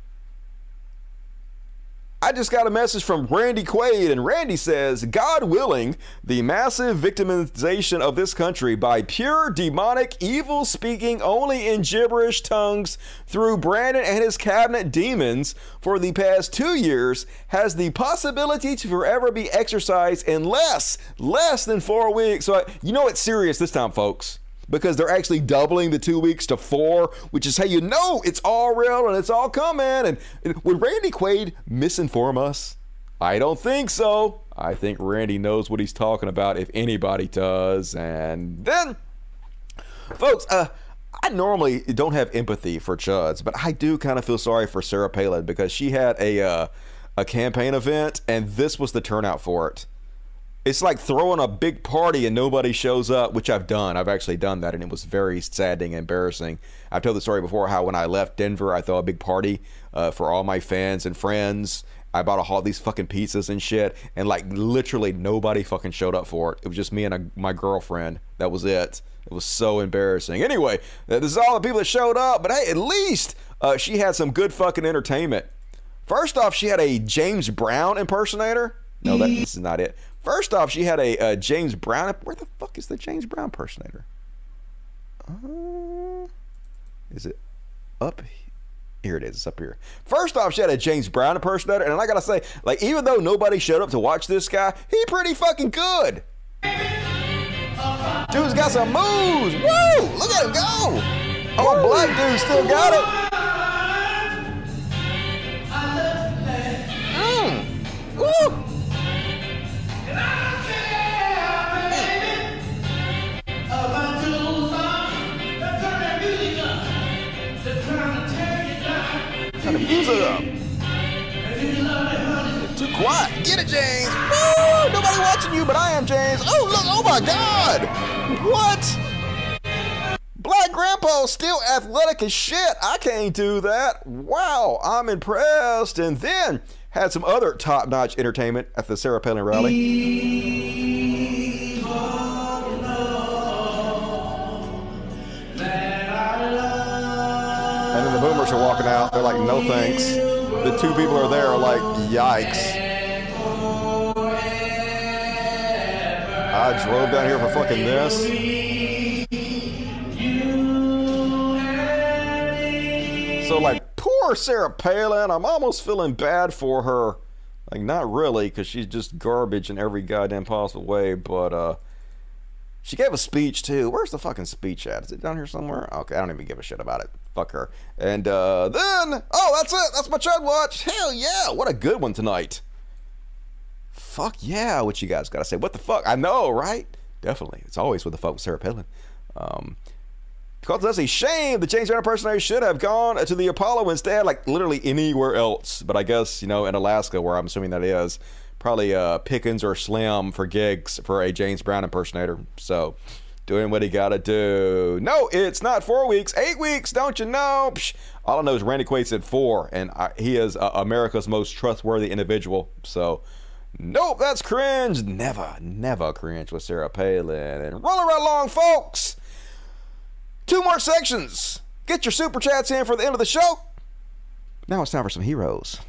I just got a message from Randy Quaid, and Randy says, God willing, the massive victimization of this country by pure demonic, evil speaking only in gibberish tongues through Brandon and his cabinet demons for the past two years has the possibility to forever be exercised in less, less than four weeks. So, you know it's serious this time, folks because they're actually doubling the two weeks to four, which is how you know it's all real and it's all coming. And, and would Randy Quaid misinform us? I don't think so. I think Randy knows what he's talking about if anybody does. And then, folks, uh, I normally don't have empathy for chuds, but I do kind of feel sorry for Sarah Palin because she had a uh, a campaign event and this was the turnout for it. It's like throwing a big party and nobody shows up, which I've done. I've actually done that, and it was very saddening and embarrassing. I've told the story before how when I left Denver, I threw a big party uh, for all my fans and friends. I bought a, all these fucking pizzas and shit, and like literally nobody fucking showed up for it. It was just me and a, my girlfriend. That was it. It was so embarrassing. Anyway, this is all the people that showed up, but hey, at least uh, she had some good fucking entertainment. First off, she had a James Brown impersonator. No, that this is not it. First off, she had a, uh James Brown. Where the fuck is the James Brown impersonator? Uh, is it up? Here it is. It's up here. First off, she had a James Brown impersonator, and I gotta say, like, even though nobody showed up to watch this guy, he pretty fucking good. Dude's got some moves. Woo! Look at him go. Oh, black dude still got it. Mm. Woo! Turn the music up. Too quiet. Get it, James. Woo! Nobody watching you, but I am James. Oh look! Oh my God! What? Black Grandpa still athletic as shit. I can't do that. Wow, I'm impressed. And then had some other top-notch entertainment at the Sarah Palin rally. And then the boomers are walking out. They're like, no thanks. The two people are there are like, yikes. I drove down here for fucking this. Poor Sarah Palin. I'm almost feeling bad for her. Like, not really, because she's just garbage in every goddamn possible way. But uh, she gave a speech too. Where's the fucking speech at? Is it down here somewhere? Okay, I don't even give a shit about it. Fuck her. And uh, then, oh, that's it. That's my Chud Watch. Hell yeah! What a good one tonight. Fuck yeah! What you guys gotta say? What the fuck? I know, right? Definitely. It's always what the fuck with Sarah Palin. Um, because that's a shame the James Brown impersonator should have gone to the Apollo instead, like literally anywhere else. But I guess, you know, in Alaska, where I'm assuming that is, probably uh, Pickens or Slim for gigs for a James Brown impersonator. So, doing what he gotta do. No, it's not four weeks, eight weeks, don't you know? Psh, all I know is Randy Quaid said four, and I, he is uh, America's most trustworthy individual. So, nope, that's cringe. Never, never cringe with Sarah Palin. And rolling right along, folks. Two more sections. Get your super chats in for the end of the show. Now it's time for some heroes.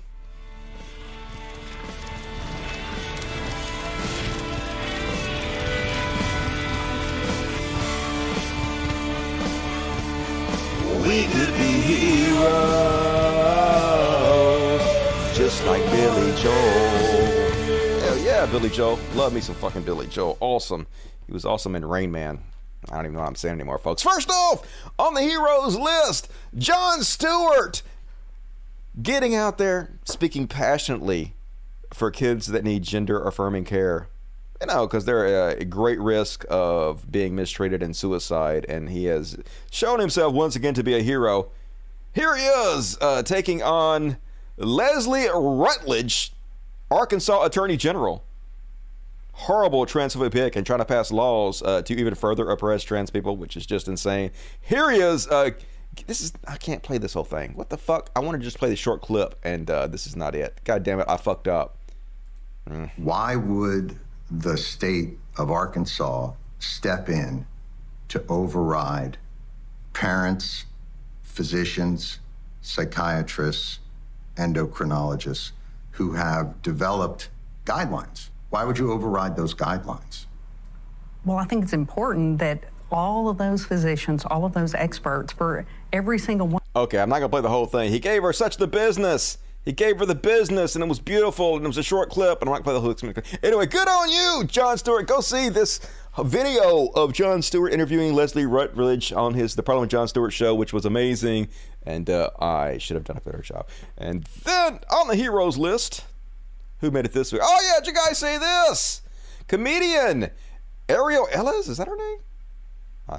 We could be heroes, just like Billy Joel. Hell yeah, Billy Joel. Love me some fucking Billy Joel. Awesome. He was awesome in Rain Man. I don't even know what I'm saying anymore, folks. First off, on the heroes list, Jon Stewart getting out there speaking passionately for kids that need gender affirming care. You know, because they're at great risk of being mistreated and suicide, and he has shown himself once again to be a hero. Here he is, uh, taking on Leslie Rutledge, Arkansas Attorney General horrible transphobic and trying to pass laws uh, to even further oppress trans people, which is just insane. Here he is. Uh, this is I can't play this whole thing. What the fuck? I want to just play the short clip, and uh, this is not it. God damn it! I fucked up. Mm. Why would the state of Arkansas step in to override parents, physicians, psychiatrists, endocrinologists who have developed guidelines? Why would you override those guidelines? Well, I think it's important that all of those physicians, all of those experts, for every single one. Okay, I'm not gonna play the whole thing. He gave her such the business. He gave her the business, and it was beautiful, and it was a short clip, and I'm not gonna play the whole thing. Anyway, good on you, Jon Stewart. Go see this video of Jon Stewart interviewing Leslie Rutledge on his The Problem with Jon Stewart show, which was amazing, and uh, I should have done a better job. And then on the heroes list, who made it this week? Oh yeah, did you guys say this? Comedian Ariel Elias, is that her name? Uh,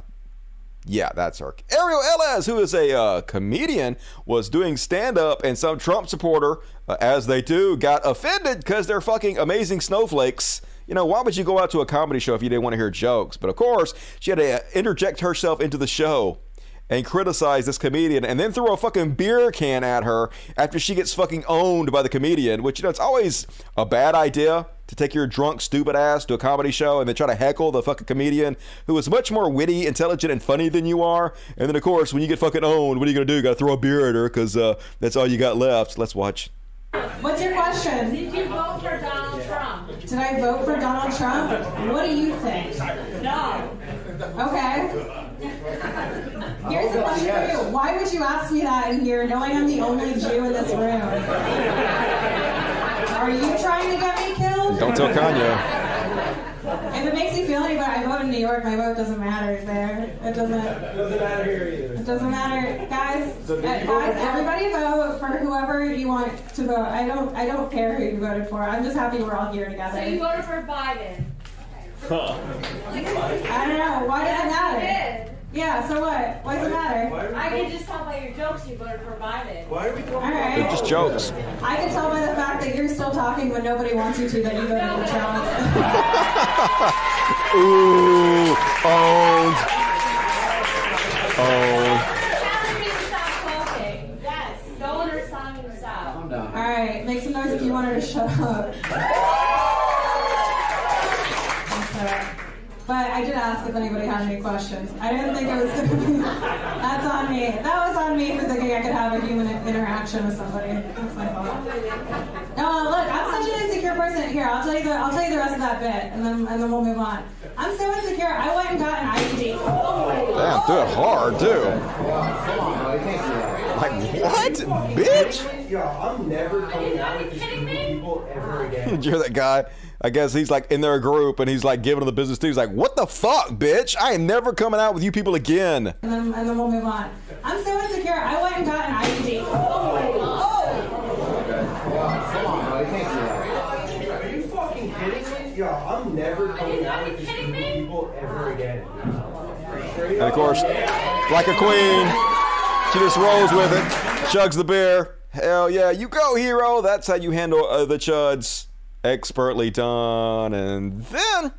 yeah, that's her. Ariel Elias, who is a uh, comedian, was doing stand up, and some Trump supporter, uh, as they do, got offended because they're fucking amazing snowflakes. You know, why would you go out to a comedy show if you didn't want to hear jokes? But of course, she had to interject herself into the show and criticize this comedian and then throw a fucking beer can at her after she gets fucking owned by the comedian, which, you know, it's always a bad idea to take your drunk, stupid ass to a comedy show and then try to heckle the fucking comedian who is much more witty, intelligent, and funny than you are. And then, of course, when you get fucking owned, what are you going to do? You got to throw a beer at her because uh, that's all you got left. Let's watch. What's your question? Did you vote for Donald Trump? Did I vote for Donald Trump? What do you think? No. Okay. Here's a question for you. Why would you ask me that in here knowing I'm the only Jew in this room? Are you trying to get me killed? Don't tell Kanye. If it makes you feel any better, I vote in New York. My vote doesn't matter there. It doesn't. Doesn't matter here either. It doesn't matter, guys. So did vote guys, everybody vote for whoever you want to vote. I don't. I don't care who you voted for. I'm just happy we're all here together. So you voted for Biden. Huh. I don't know. Why does it matter? Yeah, so what? What's the matter? I can just tell by your jokes you voted for Biden. Why are we They're Alright. just jokes. I can tell by the fact that you're still talking when nobody wants you to that you voted for Trump. Ooh, owned. Owned. Yes, donors telling you to stop. Calm down. Alright, make some noise if you want her to shut up. But I did ask if anybody had any questions. I didn't think it was gonna be. That's on me. That was on me for thinking I could have a human interaction with somebody. That's my fault. No, uh, look, I'm such an insecure person. Here, I'll tell you the I'll tell you the rest of that bit, and then and then we'll move on. I'm so insecure. I went and got an IUD. Damn, do it hard too. Like what, bitch? Yo, I'm never coming out with these people ever again. You're that guy. I guess he's like in their group and he's like giving them the business too. He's like, "What the fuck, bitch? I am never coming out with you people again." And then, and then we'll move on. I'm so insecure. I went and got an IUD. Are you fucking kidding me? Yo, I'm never coming out with these people ever again. And of course, like a queen, she just rolls with it, chugs the beer. Hell yeah, you go, hero. That's how you handle uh, the chuds. Expertly done. And then,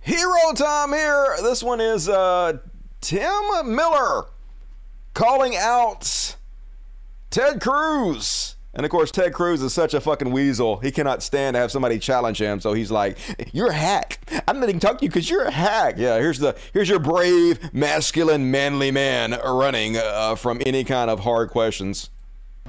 hero time here. This one is uh, Tim Miller calling out Ted Cruz. And of course, Ted Cruz is such a fucking weasel. He cannot stand to have somebody challenge him. So he's like, "You're a hack. I'm not even talking to you because you're a hack." Yeah, here's the here's your brave, masculine, manly man running uh, from any kind of hard questions.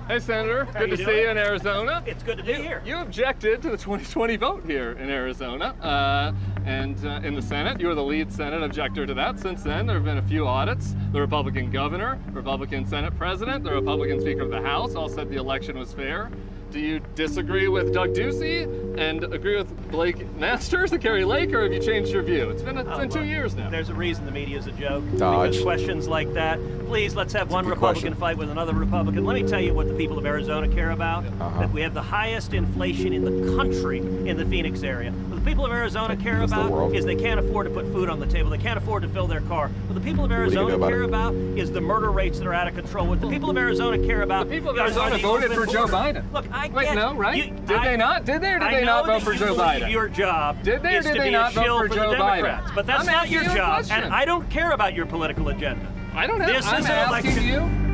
Hey, Senator. How good to doing? see you in Arizona. It's good to be you, here. You objected to the 2020 vote here in Arizona, uh, and uh, in the Senate, you were the lead Senate objector to that. Since then, there have been a few audits. The Republican governor, Republican Senate president, the Republican Speaker of the House all said the election was fair. Do you disagree with Doug Ducey and agree with Blake Masters and Kari Lake, or have you changed your view? It's been, it's Oh, been two look, years now. There's a reason the media is a joke. Dodge. Because questions like that. Please, let's have one Republican question. fight with another Republican. Let me tell you what the people of Arizona care about. Uh-huh. That we have the highest inflation in the country in the Phoenix area. What the people of Arizona care That's the about is they can't afford to put food on the table. They can't afford to fill their car. What the people of do you do Arizona about care it? about is the murder rates that are out of control. What the people of Arizona care about. The people of is Arizona voted for Joe. Biden. Look, I Wait, get no, right? you- Did I- they not? Did they or did I they not vote for Joe Biden? Your job Did they or did they not a vote for for Joe the Biden? Democrats, but that's I'm not your you job, question. and I don't care about your political agenda. I don't have. This I'm is an asking election.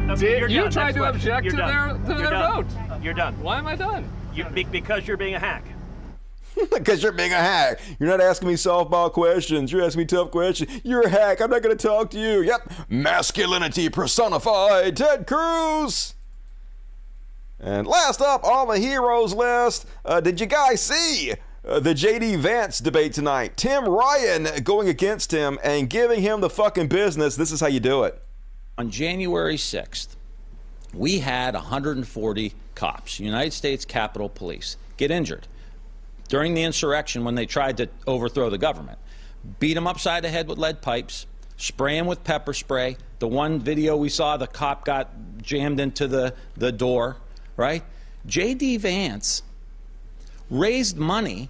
you. Okay, you're Did you done. tried to object to their to their vote? You're done. Why am I done? You, be- because you're being a hack. Because you're being a hack. You're not asking me softball questions. You're asking me tough questions. You're a hack. I'm not going to talk to you. Yep. Masculinity personified. Ted Cruz. And last up on the heroes list, uh, did you guys see uh, the JD Vance debate tonight? Tim Ryan going against him and giving him the fucking business. This is how you do it. On January 6th, we had 140 cops, United States Capitol Police, get injured during the insurrection when they tried to overthrow the government. Beat them upside the head with lead pipes, spray them with pepper spray. The one video we saw, the cop got jammed into the, the door, right? J.D. Vance raised money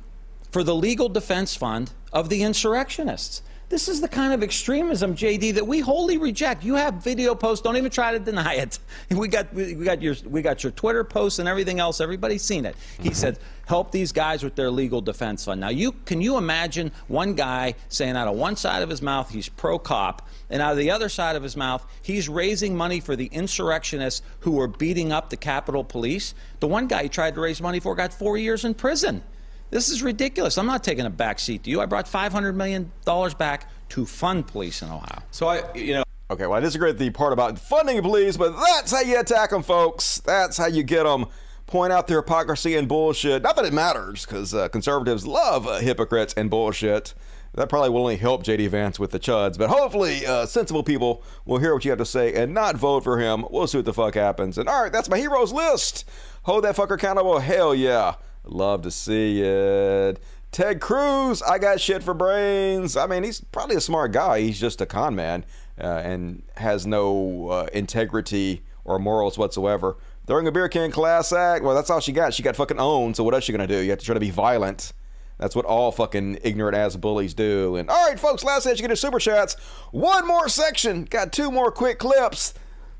for the legal defense fund of the insurrectionists. This is the kind of extremism, JD, that we wholly reject. You have video posts. Don't even try to deny it. We got we got your we got your Twitter posts and everything else. Everybody's seen it. He said, "Help these guys with their legal defense fund." Now, you can you imagine one guy saying out of one side of his mouth he's pro cop, and out of the other side of his mouth he's raising money for the insurrectionists who were beating up the Capitol Police. The one guy he tried to raise money for got four years in prison. This is ridiculous. I'm not taking a back seat to you. I brought $500 million back to fund police in Ohio. So I, you know. Okay, well, I disagree with the part about funding police, but that's how you attack them, folks. That's how you get them. Point out their hypocrisy and bullshit. Not that it matters, because uh, conservatives love uh, hypocrites and bullshit. That probably will only help JD Vance with the chuds, but hopefully, uh, sensible people will hear what you have to say and not vote for him. We'll see what the fuck happens. And all right, that's my heroes list. Hold that fucker accountable. Hell yeah. Love to see it. Ted Cruz, I got shit for brains. I mean, he's probably a smart guy. He's just a con man uh, and has no uh, integrity or morals whatsoever. Throwing a beer can class act, well, that's all she got. She got fucking owned, so what else she gonna do? You have to try to be violent. That's what all fucking ignorant ass bullies do. And all right, folks, last chance you get a super chats. One more section. Got two more quick clips.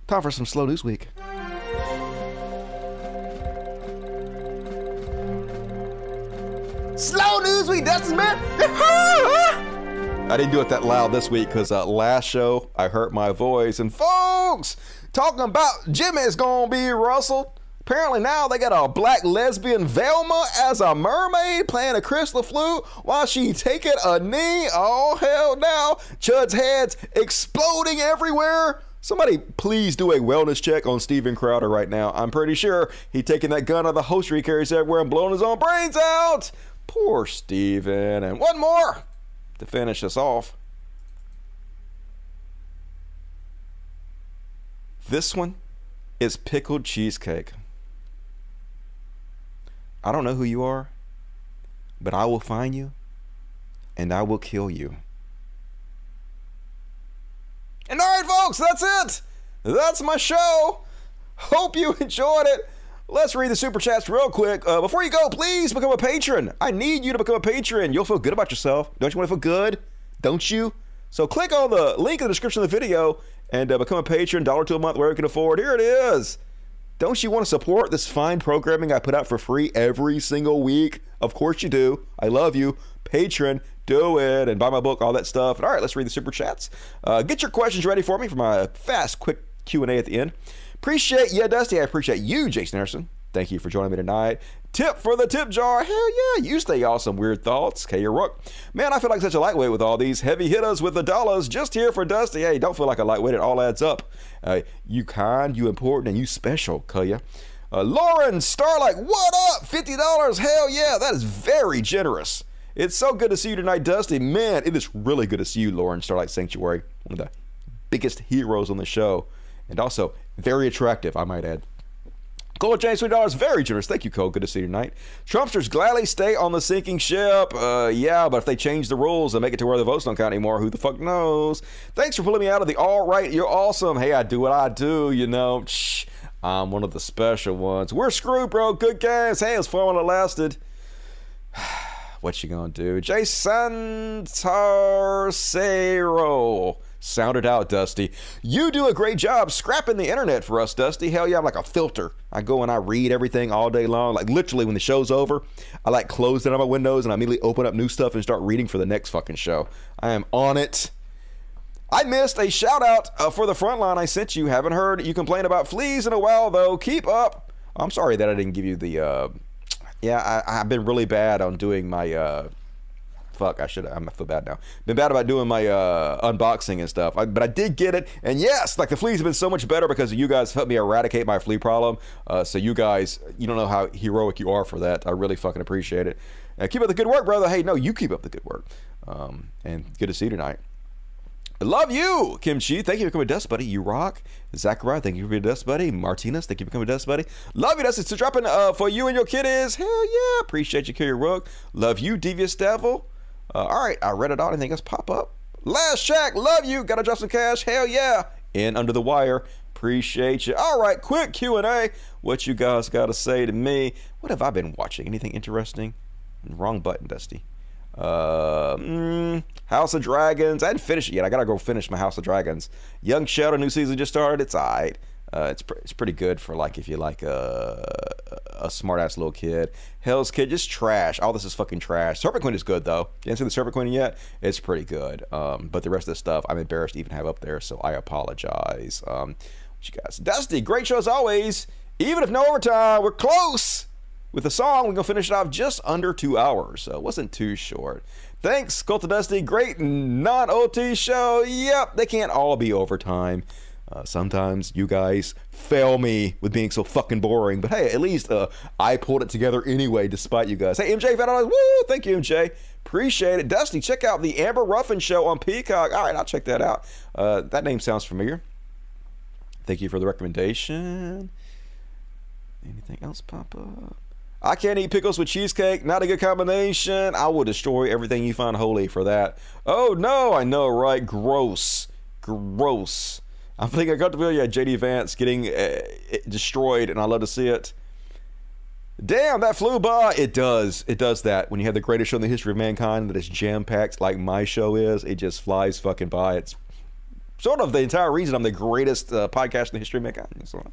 Time for some slow news week. Slow news week, Dustin, man. I didn't do it that loud this week because uh, last show I hurt my voice. And folks, talking about Jimmy's gonna be Russell. Apparently now they got a black lesbian Velma as a mermaid playing a crystal flute while she taking a knee. Oh hell now. Chud's heads exploding everywhere. Somebody please do a wellness check on Steven Crowder right now. I'm pretty sure he taking that gun out of the holster he carries everywhere and blowing his own brains out. Poor Steven. And one more to finish us off. This one is pickled cheesecake. I don't know who you are, but I will find you and I will kill you. And all right, folks, that's it. That's my show. Hope you enjoyed it. Let's read the super chats real quick. Uh, before you go, please become a patron. I need you to become a patron. You'll feel good about yourself. Don't you want to feel good? Don't you? So click on the link in the description of the video and uh, become a patron. Dollar to a month, where you can afford. Here it is. Don't you want to support this fine programming I put out for free every single week? Of course you do. I love you. Patron, do it, and buy my book, all that stuff. And all right, let's read the super chats. Uh, get your questions ready for me for my fast, quick Q and A at the end. Appreciate you, Dusty. I appreciate you, Jason Harrison. Thank you for joining me tonight. Tip for the tip jar. Hell yeah, you stay awesome. Weird thoughts. K. Rook. Man, I feel like such a lightweight with all these heavy hitters with the dollars just here for Dusty. Hey, don't feel like a lightweight. It all adds up. Uh, you kind, you important, and you special, Kaya. Uh, Lauren Starlight, what up? $50. Hell yeah, that is very generous. It's so good to see you tonight, Dusty. Man, it is really good to see you, Lauren Starlight Sanctuary. One of the biggest heroes on the show. And also very attractive, I might add. Cole James, twenty dollars, very generous. Thank you, Cole. Good to see you tonight. Trumpsters gladly stay on the sinking ship. Uh, yeah, but if they change the rules and make it to where the votes don't count anymore, who the fuck knows? Thanks for pulling me out of the all right. You're awesome. Hey, I do what I do. You know, Shh, I'm one of the special ones. We're screwed, bro. Good games. Hey, it's fun while it lasted. what you gonna do? Jason Tarcero. Sound it out, Dusty. You do a great job scrapping the internet for us, Dusty. Hell yeah, I'm like a filter. I go and I read everything all day long. Like literally, when the show's over, I like close on my windows and I immediately open up new stuff and start reading for the next fucking show. I am on it. I missed a shout out uh, for the front line I sent you. Haven't heard you complain about fleas in a while though. Keep up. I'm sorry that I didn't give you the. Uh, yeah, I, have been really bad on doing my. Uh, fuck, I should. I'm feel bad now. Been bad about doing my uh, unboxing and stuff, I, but I did get it. And yes, like the fleas have been so much better because you guys helped me eradicate my flea problem. Uh, so you guys, you don't know how heroic you are for that. I really fucking appreciate it. Uh, keep up the good work, brother. Hey, no, you keep up the good work. Um, and good to see you tonight. Love you, Kimchi. Thank you for coming, Dust Buddy. You rock. Zachariah, thank you for being Dust Buddy. Martinez, thank you for coming, Dust Buddy. Love you, Dusty. So dropping uh, for you and your kiddies. Hell yeah. Appreciate you, Carrie Rook. Love you, Devious Devil. Uh, all right, I read it all. Anything else pop up? Last check. Love you. Gotta drop some cash. Hell yeah. In under the wire. Appreciate you. All right, quick Q and A. What you guys got to say to me? What have I been watching? Anything interesting? Wrong button, Dusty. Uh, mm, House of Dragons. I didn't finish it yet. I gotta go finish my House of Dragons. Young Sheldon, new season just started. It's alright. Uh, it's pr- it's pretty good for like if you like a a smart ass little kid. Hell's Kid just trash. All this is fucking trash. Serpent Queen is good though. You haven't seen the Serpent Queen yet? It's pretty good. Um, but the rest of the stuff I'm embarrassed to even have up there, so I apologize. Um, you guys? Dusty, great show as always. Even if no overtime, we're close. With the song, we're gonna finish it off just under two hours, so it wasn't too short. Thanks, Cult of Dusty. Great non-OT show. Yep, they can't all be overtime. Uh, sometimes you guys fail me with being so fucking boring, but hey, at least uh, I pulled it together anyway, despite you guys. Hey, MJ, woo! Thank you, MJ. Appreciate it. Dusty, check out the Amber Ruffin show on Peacock. All right, I'll check that out. Uh, that name sounds familiar. Thank you for the recommendation. Anything else pop up? I can't eat pickles with cheesecake. Not a good combination. I will destroy everything you find holy for that. Oh no, I know, right? Gross. Gross. I think I got to feel yeah, JD Vance getting uh, destroyed, and I love to see it. Damn, that flew by. It does. It does that. When you have the greatest show in the history of mankind that is jam packed like my show is, it just flies fucking by. It's sort of the entire reason I'm the greatest uh, podcast in the history of mankind. So,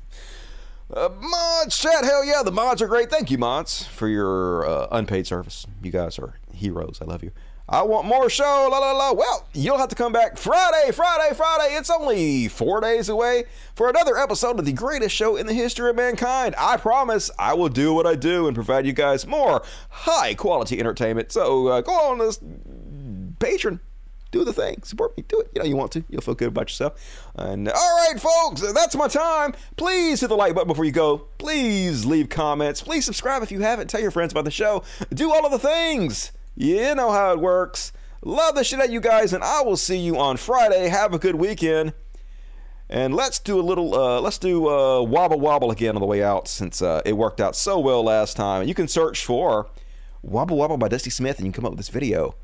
uh, mods chat, hell yeah, the mods are great. Thank you, mods, for your uh, unpaid service. You guys are heroes. I love you. I want more show. La la la. Well, you'll have to come back Friday, Friday, Friday. It's only four days away for another episode of the greatest show in the history of mankind. I promise I will do what I do and provide you guys more high quality entertainment. So uh, go on this patron. Do the thing. Support me. Do it. You know you want to. You'll feel good about yourself. And all right, folks, that's my time. Please hit the like button before you go. Please leave comments. Please subscribe if you haven't. Tell your friends about the show. Do all of the things. You know how it works. Love the shit out of you guys, and I will see you on Friday. Have a good weekend. And let's do a little, uh, let's do uh, Wobble Wobble again on the way out since uh, it worked out so well last time. You can search for Wobble Wobble by Dusty Smith and you can come up with this video.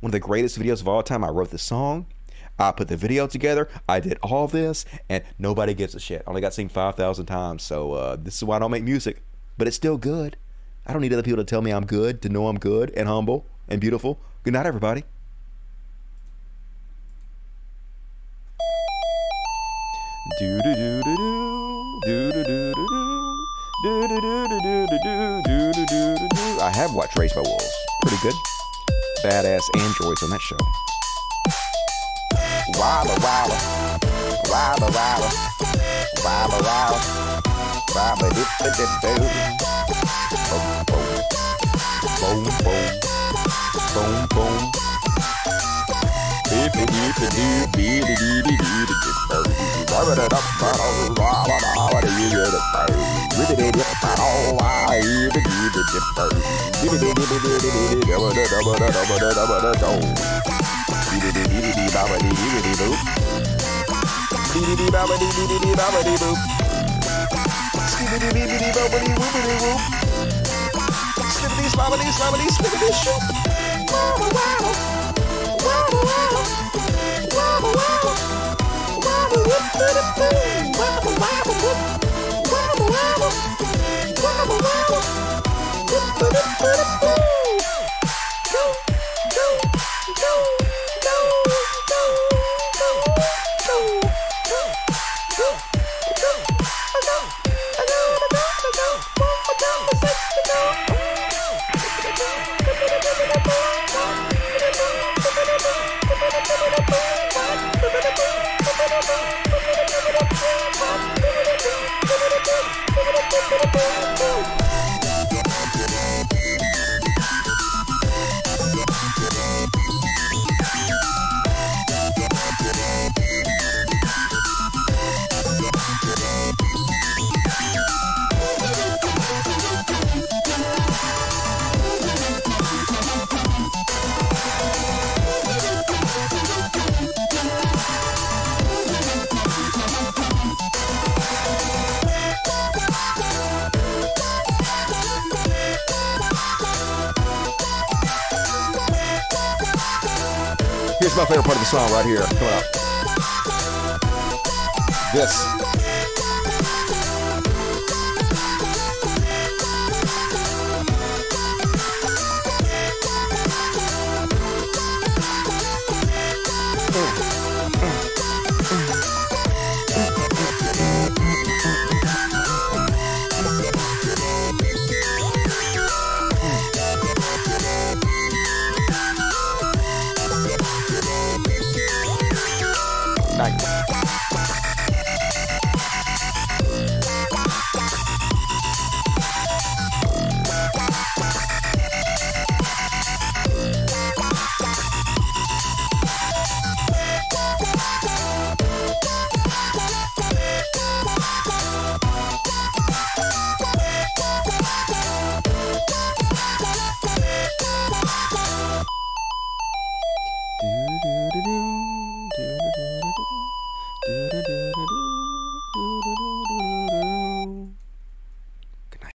One of the greatest videos of all time. I wrote the song. I put the video together. I did all this, and nobody gives a shit. I only got seen 5,000 times, so uh, this is why I don't make music. But it's still good. I don't need other people to tell me I'm good, to know I'm good and humble and beautiful. Good night, everybody. Do do do do do do do do do do do do do do do do do do. I have watched Raised by Wolves. Pretty good. Badass androids on that show. Dip dip dip. Boom boom, boom boom, boom, boom. Skibbity boobity boobity woobity whoop. Skibbity slobbity slobbity snickety shoop. Go! Part of the song right here. Coming up. This.